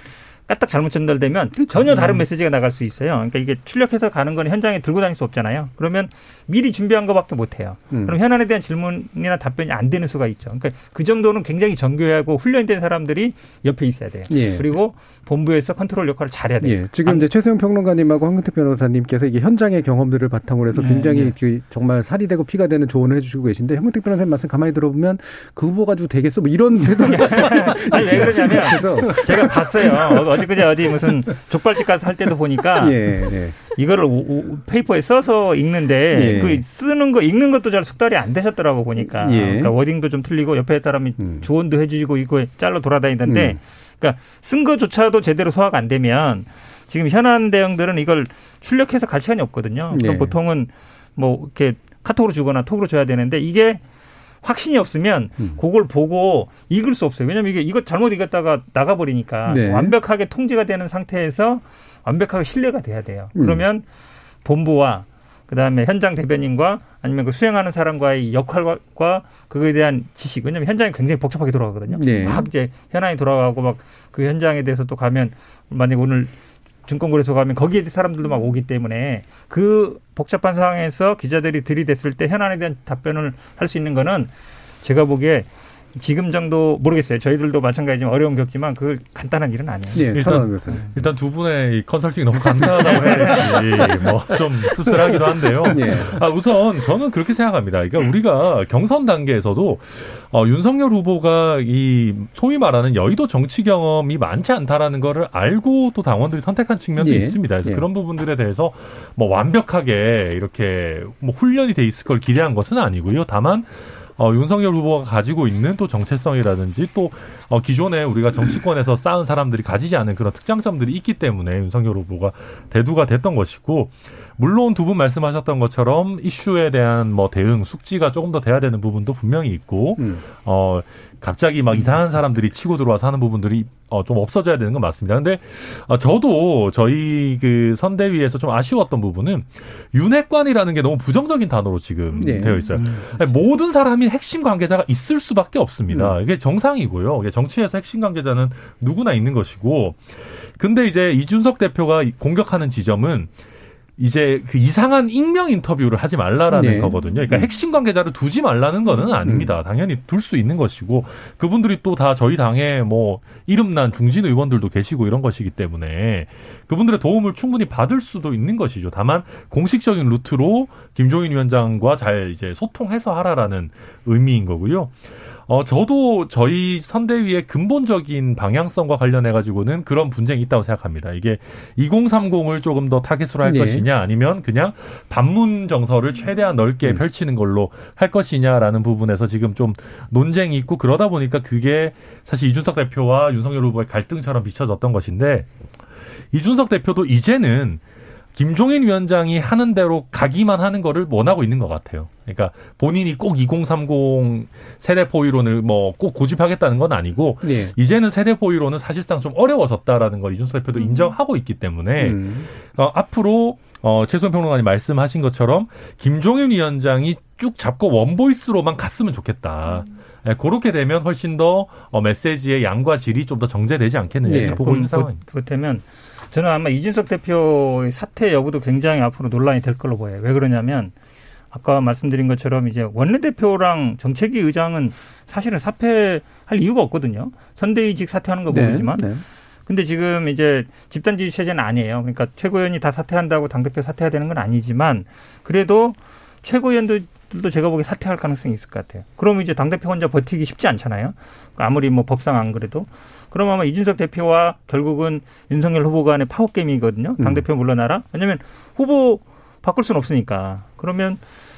까딱 잘못 전달되면 그렇죠. 전혀 다른 음. 메시지가 나갈 수 있어요. 그러니까 이게 출력해서 가는 건 현장에 들고 다닐 수 없잖아요. 그러면 미리 준비한 것밖에 못 해요. 음. 그럼 현안에 대한 질문이나 답변이 안 되는 수가 있죠. 그러니까 그 정도는 굉장히 정교하고 훈련된 사람들이 옆에 있어야 돼요. 예. 그리고 본부에서 컨트롤 역할을 잘해야 돼요. 예. 지금 이제 최수영 평론가님하고 황근태 변호사님께서 이게 현장의 경험들을 바탕으로 해서 네, 굉장히 네. 정말 살이 되고 피가 되는 조언을 해주시고 계신데 황근태 변호사님 말씀 가만히 들어보면 그 후보 가지고 되겠어 뭐 이런 태도를 아니 왜 그러냐면 제가 봤어요. 어제 그제 어디 무슨 족발집 가서 할 때도 보니까 예, 예. 이거를 오, 페이퍼에 써서 읽는데 예. 그 쓰는 거 읽는 것도 잘 숙달이 안 되셨더라고 보니까 예. 그러니까 워딩도 좀 틀리고 옆에 사람이 음. 조언도 해주시고 이거 짤로 돌아다니던데 음. 그러니까 쓴 거조차도 제대로 소화가 안 되면 지금 현안 대응들은 이걸 출력해서 갈 시간이 없거든요. 예. 보통은 뭐 이렇게 카톡으로 주거나 톡으로 줘야 되는데 이게 확신이 없으면 음. 그걸 보고 읽을 수 없어요. 왜냐하면 이게 이거 잘못 읽었다가 나가버리니까 네. 완벽하게 통제가 되는 상태에서 완벽하게 신뢰가 돼야 돼요. 음. 그러면 본부와 그다음에 현장 대변인과 아니면 그 수행하는 사람과의 역할과 그거에 대한 지식. 왜냐하면 현장이 굉장히 복잡하게 돌아가거든요. 네. 막 이제 현안이 돌아가고 막 그 현장에 대해서 또 가면 만약 오늘 증권거래소 가면 거기에 사람들도 막 오기 때문에 그 복잡한 상황에서 기자들이 들이댔을 때 현안에 대한 답변을 할 수 있는 거는 제가 보기에 지금 정도 모르겠어요. 저희들도 마찬가지지만 어려움 겪지만 그 간단한 일은 아니에요. 네, 일단, 일단 두 분의 컨설팅이 너무 감사하다고 해야지 뭐 좀 씁쓸하기도 한데요. 네. 아, 우선 저는 그렇게 생각합니다. 그러니까 우리가 경선 단계에서도 어, 윤석열 후보가 이 소위 말하는 여의도 정치 경험이 많지 않다라는 거를 알고 또 당원들이 선택한 측면도 예. 있습니다. 그래서 예. 그런 부분들에 대해서 뭐 완벽하게 이렇게 뭐 훈련이 돼 있을 걸 기대한 것은 아니고요. 다만 어, 윤석열 후보가 가지고 있는 또 정체성이라든지 또 어, 기존에 우리가 정치권에서 쌓은 사람들이 가지지 않은 그런 특장점들이 있기 때문에 윤석열 후보가 대두가 됐던 것이고 물론 두 분 말씀하셨던 것처럼 이슈에 대한 뭐 대응 숙지가 조금 더 돼야 되는 부분도 분명히 있고 음. 어 갑자기 막 이상한 사람들이 치고 들어와서 하는 부분들이 어, 좀 없어져야 되는 건 맞습니다. 근데 어, 저도 저희 그 선대위에서 좀 아쉬웠던 부분은 윤핵관이라는 게 너무 부정적인 단어로 지금 네. 되어 있어요. 음, 그렇죠. 모든 사람이 핵심 관계자가 있을 수밖에 없습니다. 음. 이게 정상이고요. 이게 정치에서 핵심 관계자는 누구나 있는 것이고. 근데 이제 이준석 대표가 공격하는 지점은 이제 그 이상한 익명 인터뷰를 하지 말라라는 네. 거거든요. 그러니까 음. 핵심 관계자를 두지 말라는 거는 아닙니다. 음. 당연히 둘 수 있는 것이고 그분들이 또 다 저희 당에 뭐 이름난 중진 의원들도 계시고 이런 것이기 때문에 그분들의 도움을 충분히 받을 수도 있는 것이죠. 다만 공식적인 루트로 김종인 위원장과 잘 이제 소통해서 하라라는 의미인 거고요. 어, 저도 저희 선대위의 근본적인 방향성과 관련해 가지고는 그런 분쟁이 있다고 생각합니다. 이게 2030을 조금 더 타겟으로 할 네. 것이냐 아니면 그냥 반문 정서를 최대한 넓게 음. 펼치는 걸로 할 것이냐라는 부분에서 지금 좀 논쟁이 있고 그러다 보니까 그게 사실 이준석 대표와 윤석열 후보의 갈등처럼 비춰졌던 것인데 이준석 대표도 이제는 김종인 위원장이 하는 대로 가기만 하는 거를 원하고 있는 것 같아요. 그러니까 본인이 꼭 2030 세대포 이론을 뭐 꼭 고집하겠다는 건 아니고 네. 이제는 세대포 이론은 사실상 좀 어려워졌다라는 걸 이준석 대표도 음. 인정하고 있기 때문에 음. 어, 앞으로 어, 최소한 평론가님 말씀하신 것처럼 김종인 위원장이 쭉 잡고 원보이스로만 갔으면 좋겠다. 음. 네, 그렇게 되면 훨씬 더 어, 메시지의 양과 질이 좀 더 정제되지 않겠느냐 네. 보고 있는 상황입니다. 그렇다면 저는 아마 이준석 대표의 사퇴 여부도 굉장히 앞으로 논란이 될 걸로 보여요. 왜 그러냐면 아까 말씀드린 것처럼 이제 원내대표랑 정책위 의장은 사실은 사퇴할 이유가 없거든요. 선대위직 사퇴하는 거 네, 모르지만. 네. 근데 지금 이제 집단 지휘 체제는 아니에요. 그러니까 최고위원이 다 사퇴한다고 당대표 사퇴해야 되는 건 아니지만 그래도 최고위원들도 제가 보기에 사퇴할 가능성이 있을 것 같아요. 그러면 이제 당대표 혼자 버티기 쉽지 않잖아요. 아무리 뭐 법상 안 그래도. 그럼 아마 이준석 대표와 결국은 윤석열 후보 간의 파워게임이거든요. 음. 당대표 물러나라. 왜냐면 후보 바꿀 수는 없으니까. 그러면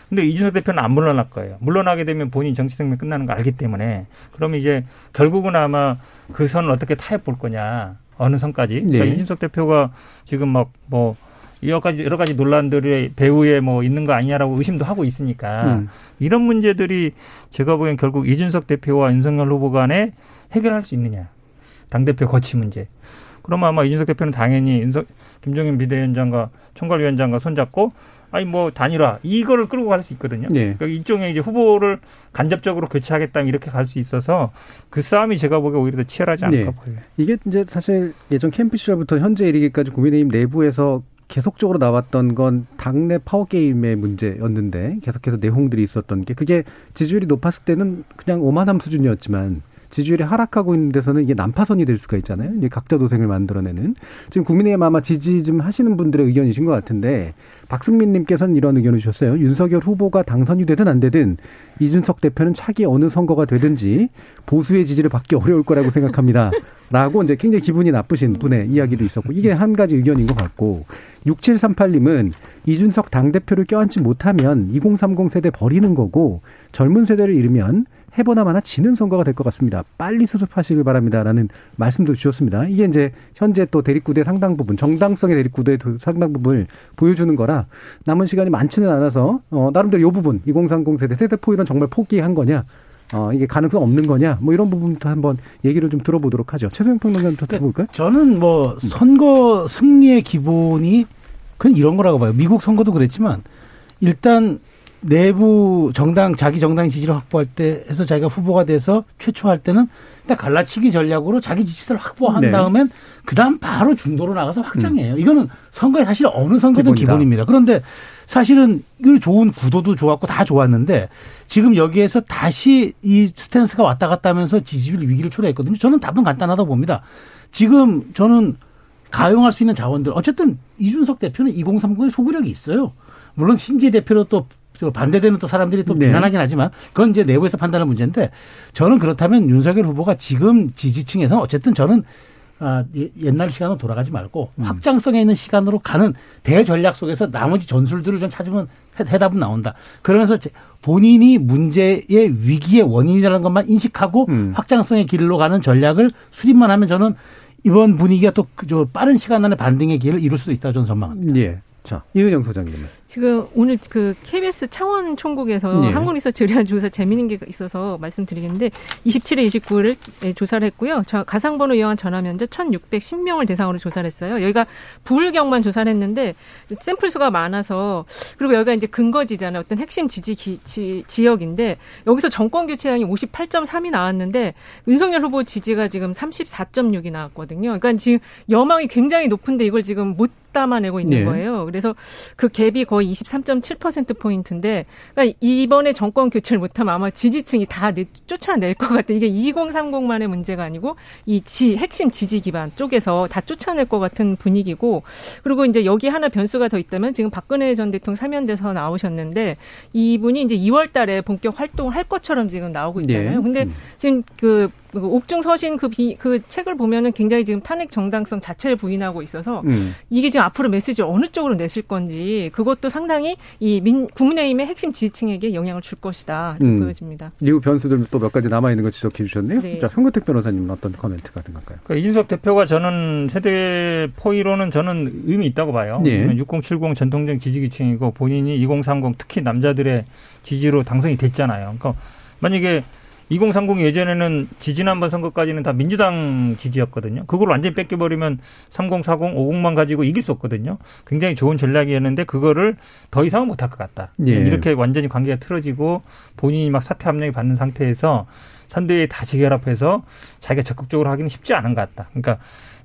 근데 이준석 대표는 안 물러날 거예요. 물러나게 되면 본인 정치 생명 끝나는 거 알기 때문에 그러면 이제 결국은 아마 그 선을 어떻게 타협 볼 거냐 어느 선까지. 그러니까 네. 이준석 대표가 지금 막뭐 여러 가지 여러 가지 논란들이 배후에 뭐 있는 거 아니냐라고 의심도 하고 있으니까 음. 이런 문제들이 제가 보기엔 결국 이준석 대표와 윤석열 후보 간에 해결할 수 있느냐 당 대표 거치 문제. 그러면 아마 이준석 대표는 당연히 윤석 김종인 비대위원장과 총괄위원장과 손잡고 아니 뭐 단일화 이거를 끌고 갈 수 있거든요. 네. 그러니까 일종의 이제 후보를 간접적으로 교체하겠다면 이렇게 갈 수 있어서 그 싸움이 제가 보기에 오히려 더 치열하지 않을까 네. 보여요. 이게 이제 사실 예전 캠프 시절부터 현재 이르기까지 국민의힘 내부에서 계속적으로 나왔던 건 당내 파워 게임의 문제였는데 계속해서 내홍들이 있었던 게 그게 지지율이 높았을 때는 그냥 오만함 수준이었지만 지지율이 하락하고 있는 데서는 이게 난파선이 될 수가 있잖아요. 이제 각자 도생을 만들어내는. 지금 국민의힘 아마 지지 좀 하시는 분들의 의견이신 것 같은데 박승민 님께서는 이런 의견을 주셨어요. 윤석열 후보가 당선이 되든 안 되든 이준석 대표는 차기 어느 선거가 되든지 보수의 지지를 받기 어려울 거라고 생각합니다. 라고 이제 굉장히 기분이 나쁘신 분의 이야기도 있었고 이게 한 가지 의견인 것 같고 6738님은 이준석 당대표를 껴안지 못하면 2030 세대 버리는 거고 젊은 세대를 잃으면 해보나 마나 지는 선거가 될 것 같습니다. 빨리 수습하시길 바랍니다라는 말씀도 주셨습니다. 이게 이제 현재 또 대립구대 상당 부분 정당성의 대립구대 상당 부분을 보여주는 거라 남은 시간이 많지는 않아서 어, 나름대로 이 부분 2030 세대 세대포 이런 정말 포기한 거냐 어, 이게 가능성 없는 거냐, 뭐 이런 부분부터 한번 얘기를 좀 들어보도록 하죠. 최소영 평론가부터 네, 들어볼까요? 저는 뭐 선거 승리의 기본이 그냥 이런 거라고 봐요. 미국 선거도 그랬지만 일단 내부 정당 자기 정당 지지를 확보할 때 해서 자기가 후보가 돼서 최초 할 때는 일단 갈라치기 전략으로 자기 지지세를 확보한 네. 다음엔 그다음 바로 중도로 나가서 확장해요. 음. 이거는 선거에 사실 어느 선거든 기본이다. 기본입니다. 그런데 사실은 이 좋은 구도도 좋았고 다 좋았는데 지금 여기에서 다시 이 스탠스가 왔다 갔다 하면서 지지율 위기를 초래했거든요. 저는 답은 간단하다 봅니다. 지금 저는 가용할 수 있는 자원들 어쨌든 이준석 대표는 2030에 소구력이 있어요. 물론 신재 대표로 또 반대되는 또 사람들이 또 네. 비난하긴 하지만 그건 이제 내부에서 판단할 문제인데 저는 그렇다면 윤석열 후보가 지금 지지층에서는 어쨌든 저는 아, 옛날 시간으로 돌아가지 말고 음. 확장성에 있는 시간으로 가는 대전략 속에서 나머지 전술들을 좀 찾으면 해답은 나온다. 그러면서 본인이 문제의 위기의 원인이라는 것만 인식하고 음. 확장성의 길로 가는 전략을 수립만 하면 저는 이번 분위기가 또그 빠른 시간 안에 반등의 길을 이룰 수도 있다 저는 전망합니다. 예. 자, 이은영 소장님은. 지금 오늘 그 KBS 창원 총국에서 네. 한국리서치 의뢰한 조사 재미있는 게 있어서 말씀드리겠는데 27일, 29일 조사를 했고요. 저 가상번호 이용한 전화 면접 1,610명을 대상으로 조사를 했어요. 여기가 부울경만 조사를 했는데 샘플 수가 많아서 그리고 여기가 이제 근거지잖아요. 어떤 핵심 지지 기, 지, 지역인데 여기서 정권 교체량이 58.3이 나왔는데 윤석열 후보 지지가 지금 34.6이 나왔거든요. 그러니까 지금 여망이 굉장히 높은데 이걸 지금 못 담아내고 있는 네. 거예요. 그래서 그 갭이 거의 23.7% 포인트인데 그러니까 이번에 정권 교체를 못하면 아마 지지층이 다 쫓아낼 것 같아. 이게 2030만의 문제가 아니고 이 지, 핵심 지지 기반 쪽에서 다 쫓아낼 것 같은 분위기고 그리고 이제 여기 하나 변수가 더 있다면 지금 박근혜 전 대통령 사면돼서 나오셨는데 이분이 이제 2월 달에 본격 활동을 할 것처럼 지금 나오고 있잖아요. 네. 근데 음. 지금 그 옥중 서신 그, 비, 그 책을 보면은 굉장히 지금 탄핵 정당성 자체를 부인하고 있어서 음. 이게 지금 앞으로 메시지를 어느 쪽으로 내실 건지 그것도 상당히 이 민, 국민의힘의 핵심 지지층에게 영향을 줄 것이다 이렇게 음. 보여집니다. 이후 변수들 또몇 가지 남아 있는 거 지적해 주셨네요. 네. 자, 현근택 변호사님은 어떤 코멘트가 든가요 그러니까 이준석 대표가 저는 세대 포위로는 저는 의미 있다고 봐요. 네. 6070 전통적 지지기층이고 본인이 2030 특히 남자들의 지지로 당선이 됐잖아요. 그러니까 만약에 2030 예전에는 지지난번 선거까지는 다 민주당 지지였거든요. 그걸 완전히 뺏겨버리면 3040, 50만 가지고 이길 수 없거든요. 굉장히 좋은 전략이었는데 그거를 더 이상은 못할 것 같다. 예. 이렇게 완전히 관계가 틀어지고 본인이 막 사퇴 압력이 받는 상태에서 선대위에 다시 결합해서 자기가 적극적으로 하기는 쉽지 않은 것 같다. 그러니까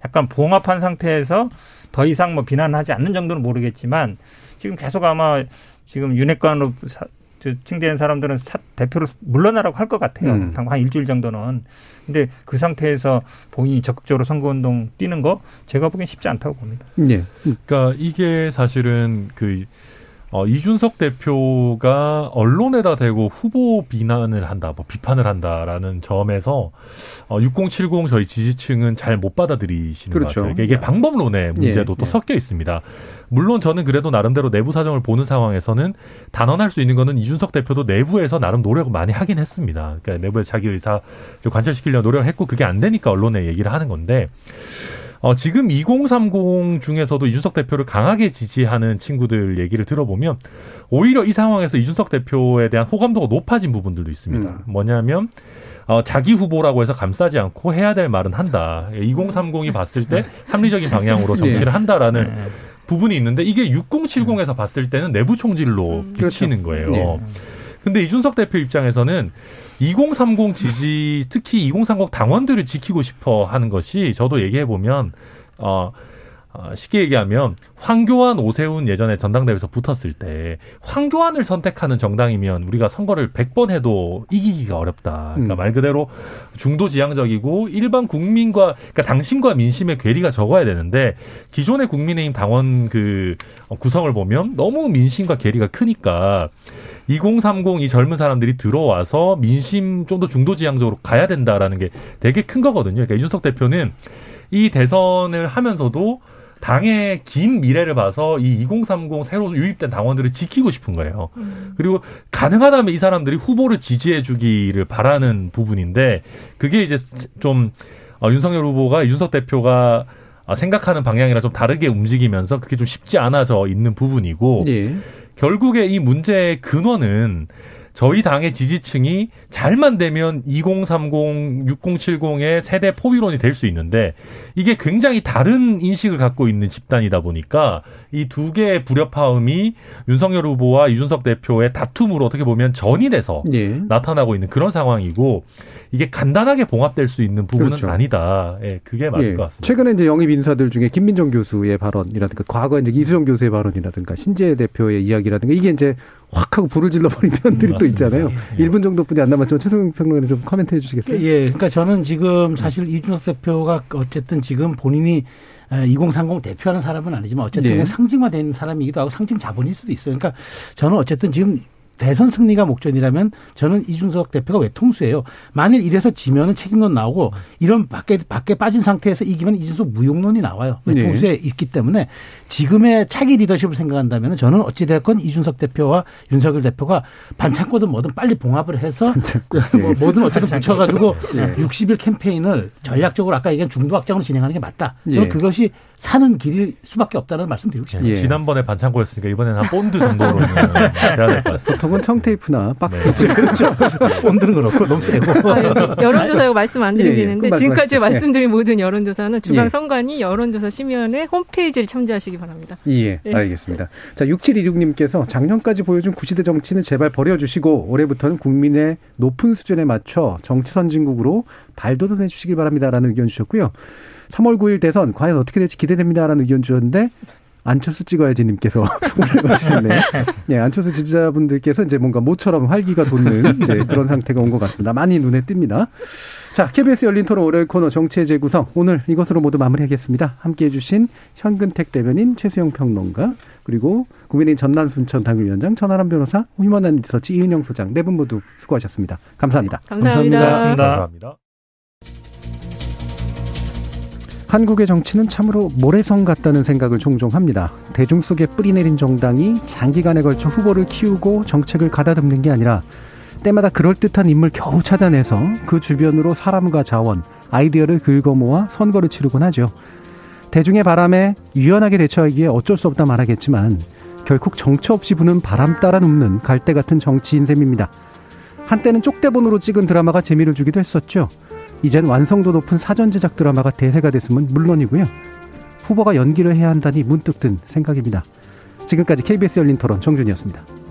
약간 봉합한 상태에서 더 이상 뭐 비난하지 않는 정도는 모르겠지만 지금 계속 아마 지금 윤핵관으로 칭대한 사람들은 사, 대표를 물러나라고 할 것 같아요. 음. 한 일주일 정도는. 근데 그 상태에서 본인이 적극적으로 선거운동 뛰는 거 제가 보기엔 쉽지 않다고 봅니다. 네. 그러니까 이게 사실은 그 어, 이준석 대표가 언론에다 대고 후보 비난을 한다, 뭐 비판을 한다라는 점에서 어, 6070 저희 지지층은 잘 못 받아들이시는 그렇죠. 것 같아요. 이게 방법론의 문제도 예, 또 예. 섞여 있습니다. 물론 저는 그래도 나름대로 내부 사정을 보는 상황에서는 단언할 수 있는 거는 이준석 대표도 내부에서 나름 노력을 많이 하긴 했습니다. 그러니까 내부에 자기 의사 관철시키려고 노력했고 그게 안 되니까 언론에 얘기를 하는 건데 어, 지금 2030 중에서도 이준석 대표를 강하게 지지하는 친구들 얘기를 들어보면 오히려 이 상황에서 이준석 대표에 대한 호감도가 높아진 부분들도 있습니다. 음. 뭐냐면 어, 자기 후보라고 해서 감싸지 않고 해야 될 말은 한다. 2030이 봤을 때 합리적인 방향으로 정치를 네. 한다라는 네. 부분이 있는데 이게 6070에서 봤을 때는 내부 총질로 음. 비치는 그렇죠. 거예요. 네. 근데 이준석 대표 입장에서는 2030 지지 특히 2030 당원들을 지키고 싶어 하는 것이 저도 얘기해 보면 어 어, 쉽게 얘기하면 황교안, 오세훈 예전에 전당대회에서 붙었을 때 황교안을 선택하는 정당이면 우리가 선거를 100번 해도 이기기가 어렵다. 그러니까 음. 말 그대로 중도 지향적이고 일반 국민과 그러니까 당신과 민심의 괴리가 적어야 되는데 기존의 국민의힘 당원 그 구성을 보면 너무 민심과 괴리가 크니까 2030 이 젊은 사람들이 들어와서 민심 좀 더 중도 지향적으로 가야 된다라는 게 되게 큰 거거든요. 그러니까 이준석 대표는 이 대선을 하면서도 당의 긴 미래를 봐서 이 2030 새로 유입된 당원들을 지키고 싶은 거예요. 음. 그리고 가능하다면 이 사람들이 후보를 지지해 주기를 바라는 부분인데 그게 이제 좀 어, 윤석열 후보가 이준석 대표가 생각하는 방향이랑 좀 다르게 움직이면서 그게 좀 쉽지 않아져 있는 부분이고 네. 결국에 이 문제의 근원은 저희 당의 지지층이 잘만 되면 2030, 6070의 세대 포위론이 될 수 있는데 이게 굉장히 다른 인식을 갖고 있는 집단이다 보니까 이 두 개의 불협화음이 윤석열 후보와 이준석 대표의 다툼으로 어떻게 보면 전이 돼서 예. 나타나고 있는 그런 상황이고 이게 간단하게 봉합될 수 있는 부분은 그렇죠. 아니다. 예, 그게 맞을 예. 것 같습니다. 최근에 이제 영입 인사들 중에 김민정 교수의 발언이라든가 과거 이제 이수정 교수의 발언이라든가 신재 대표의 이야기라든가 이게 이제 확 하고 불을 질러버린 편들이 음, 또 있잖아요. 예. 1분 정도뿐이 안 남았지만 최승용 평론가님 좀 코멘트 해 주시겠어요? 예. 그러니까 저는 지금 사실 이준석 대표가 어쨌든 지금 본인이 2030 대표하는 사람은 아니지만 어쨌든 네. 상징화된 사람이기도 하고 상징 자본일 수도 있어요. 그러니까 저는 어쨌든 지금 대선 승리가 목전이라면 저는 이준석 대표가 외통수예요. 만일 이래서 지면은 책임론 나오고 이런 밖에 밖에 빠진 상태에서 이기면 이준석 무용론이 나와요. 외통수에 네. 있기 때문에 지금의 차기 리더십을 생각한다면 저는 어찌 됐건 이준석 대표와 윤석열 대표가 반창고든 뭐든 빨리 봉합을 해서 뭐 뭐든 어쨌든 붙여가지고 네. 60일 캠페인을 전략적으로 아까 얘기한 중도 확장으로 진행하는 게 맞다. 저는 예. 그것이 사는 길일 수밖에 없다는 말씀 드리고 싶습니다. 예. 지난번에 반창고였으니까 이번에는 한 본드 정도로 해야 될 것 같습니다. 보통은 청테이프나 박테이프. 네. 그렇죠. 본드는 그렇고 너무 세고. 아, 여론조사 이거 말씀 안 드리는데 예, 예. 지금까지 말씀드린 모든 여론조사는 중앙선관위 여론조사 심의위원회 홈페이지를 참조하시기 바랍니다. 예, 네. 알겠습니다. 자, 6726님께서 작년까지 보여준 구시대 정치는 제발 버려주시고 올해부터는 국민의 높은 수준에 맞춰 정치 선진국으로 발돋움해 주시기 바랍니다라는 의견 주셨고요. 3월 9일 대선 과연 어떻게 될지 기대됩니다라는 의견 주셨는데 안철수 찍어야지 님께서 맞추셨네요. 예, 안철수 지지자분들께서 이제 뭔가 모처럼 활기가 돋는 이제 그런 상태가 온 것 같습니다. 많이 눈에 띕니다. 자, KBS 열린 토론 월요일 코너 정치의 재구성. 오늘 이것으로 모두 마무리하겠습니다. 함께 해주신 현근택 대변인, 최수영 평론가, 그리고 국민의힘 전남 순천 당위원장, 전하람 변호사, 휴먼한 리서치 이은영 소장 네 분 모두 수고하셨습니다. 감사합니다. 감사합니다. 감사합니다. 감사합니다. 한국의 정치는 참으로 모래성 같다는 생각을 종종 합니다. 대중 속에 뿌리내린 정당이 장기간에 걸쳐 후보를 키우고 정책을 가다듬는 게 아니라 때마다 그럴듯한 인물 겨우 찾아내서 그 주변으로 사람과 자원, 아이디어를 긁어모아 선거를 치르곤 하죠. 대중의 바람에 유연하게 대처하기에 어쩔 수 없다 말하겠지만 결국 정처 없이 부는 바람 따라 눕는 갈대 같은 정치인 셈입니다. 한때는 쪽대본으로 찍은 드라마가 재미를 주기도 했었죠. 이젠 완성도 높은 사전 제작 드라마가 대세가 됐으면 물론이고요. 후보가 연기를 해야 한다니 문득 든 생각입니다. 지금까지 KBS 열린 토론 정준이었습니다.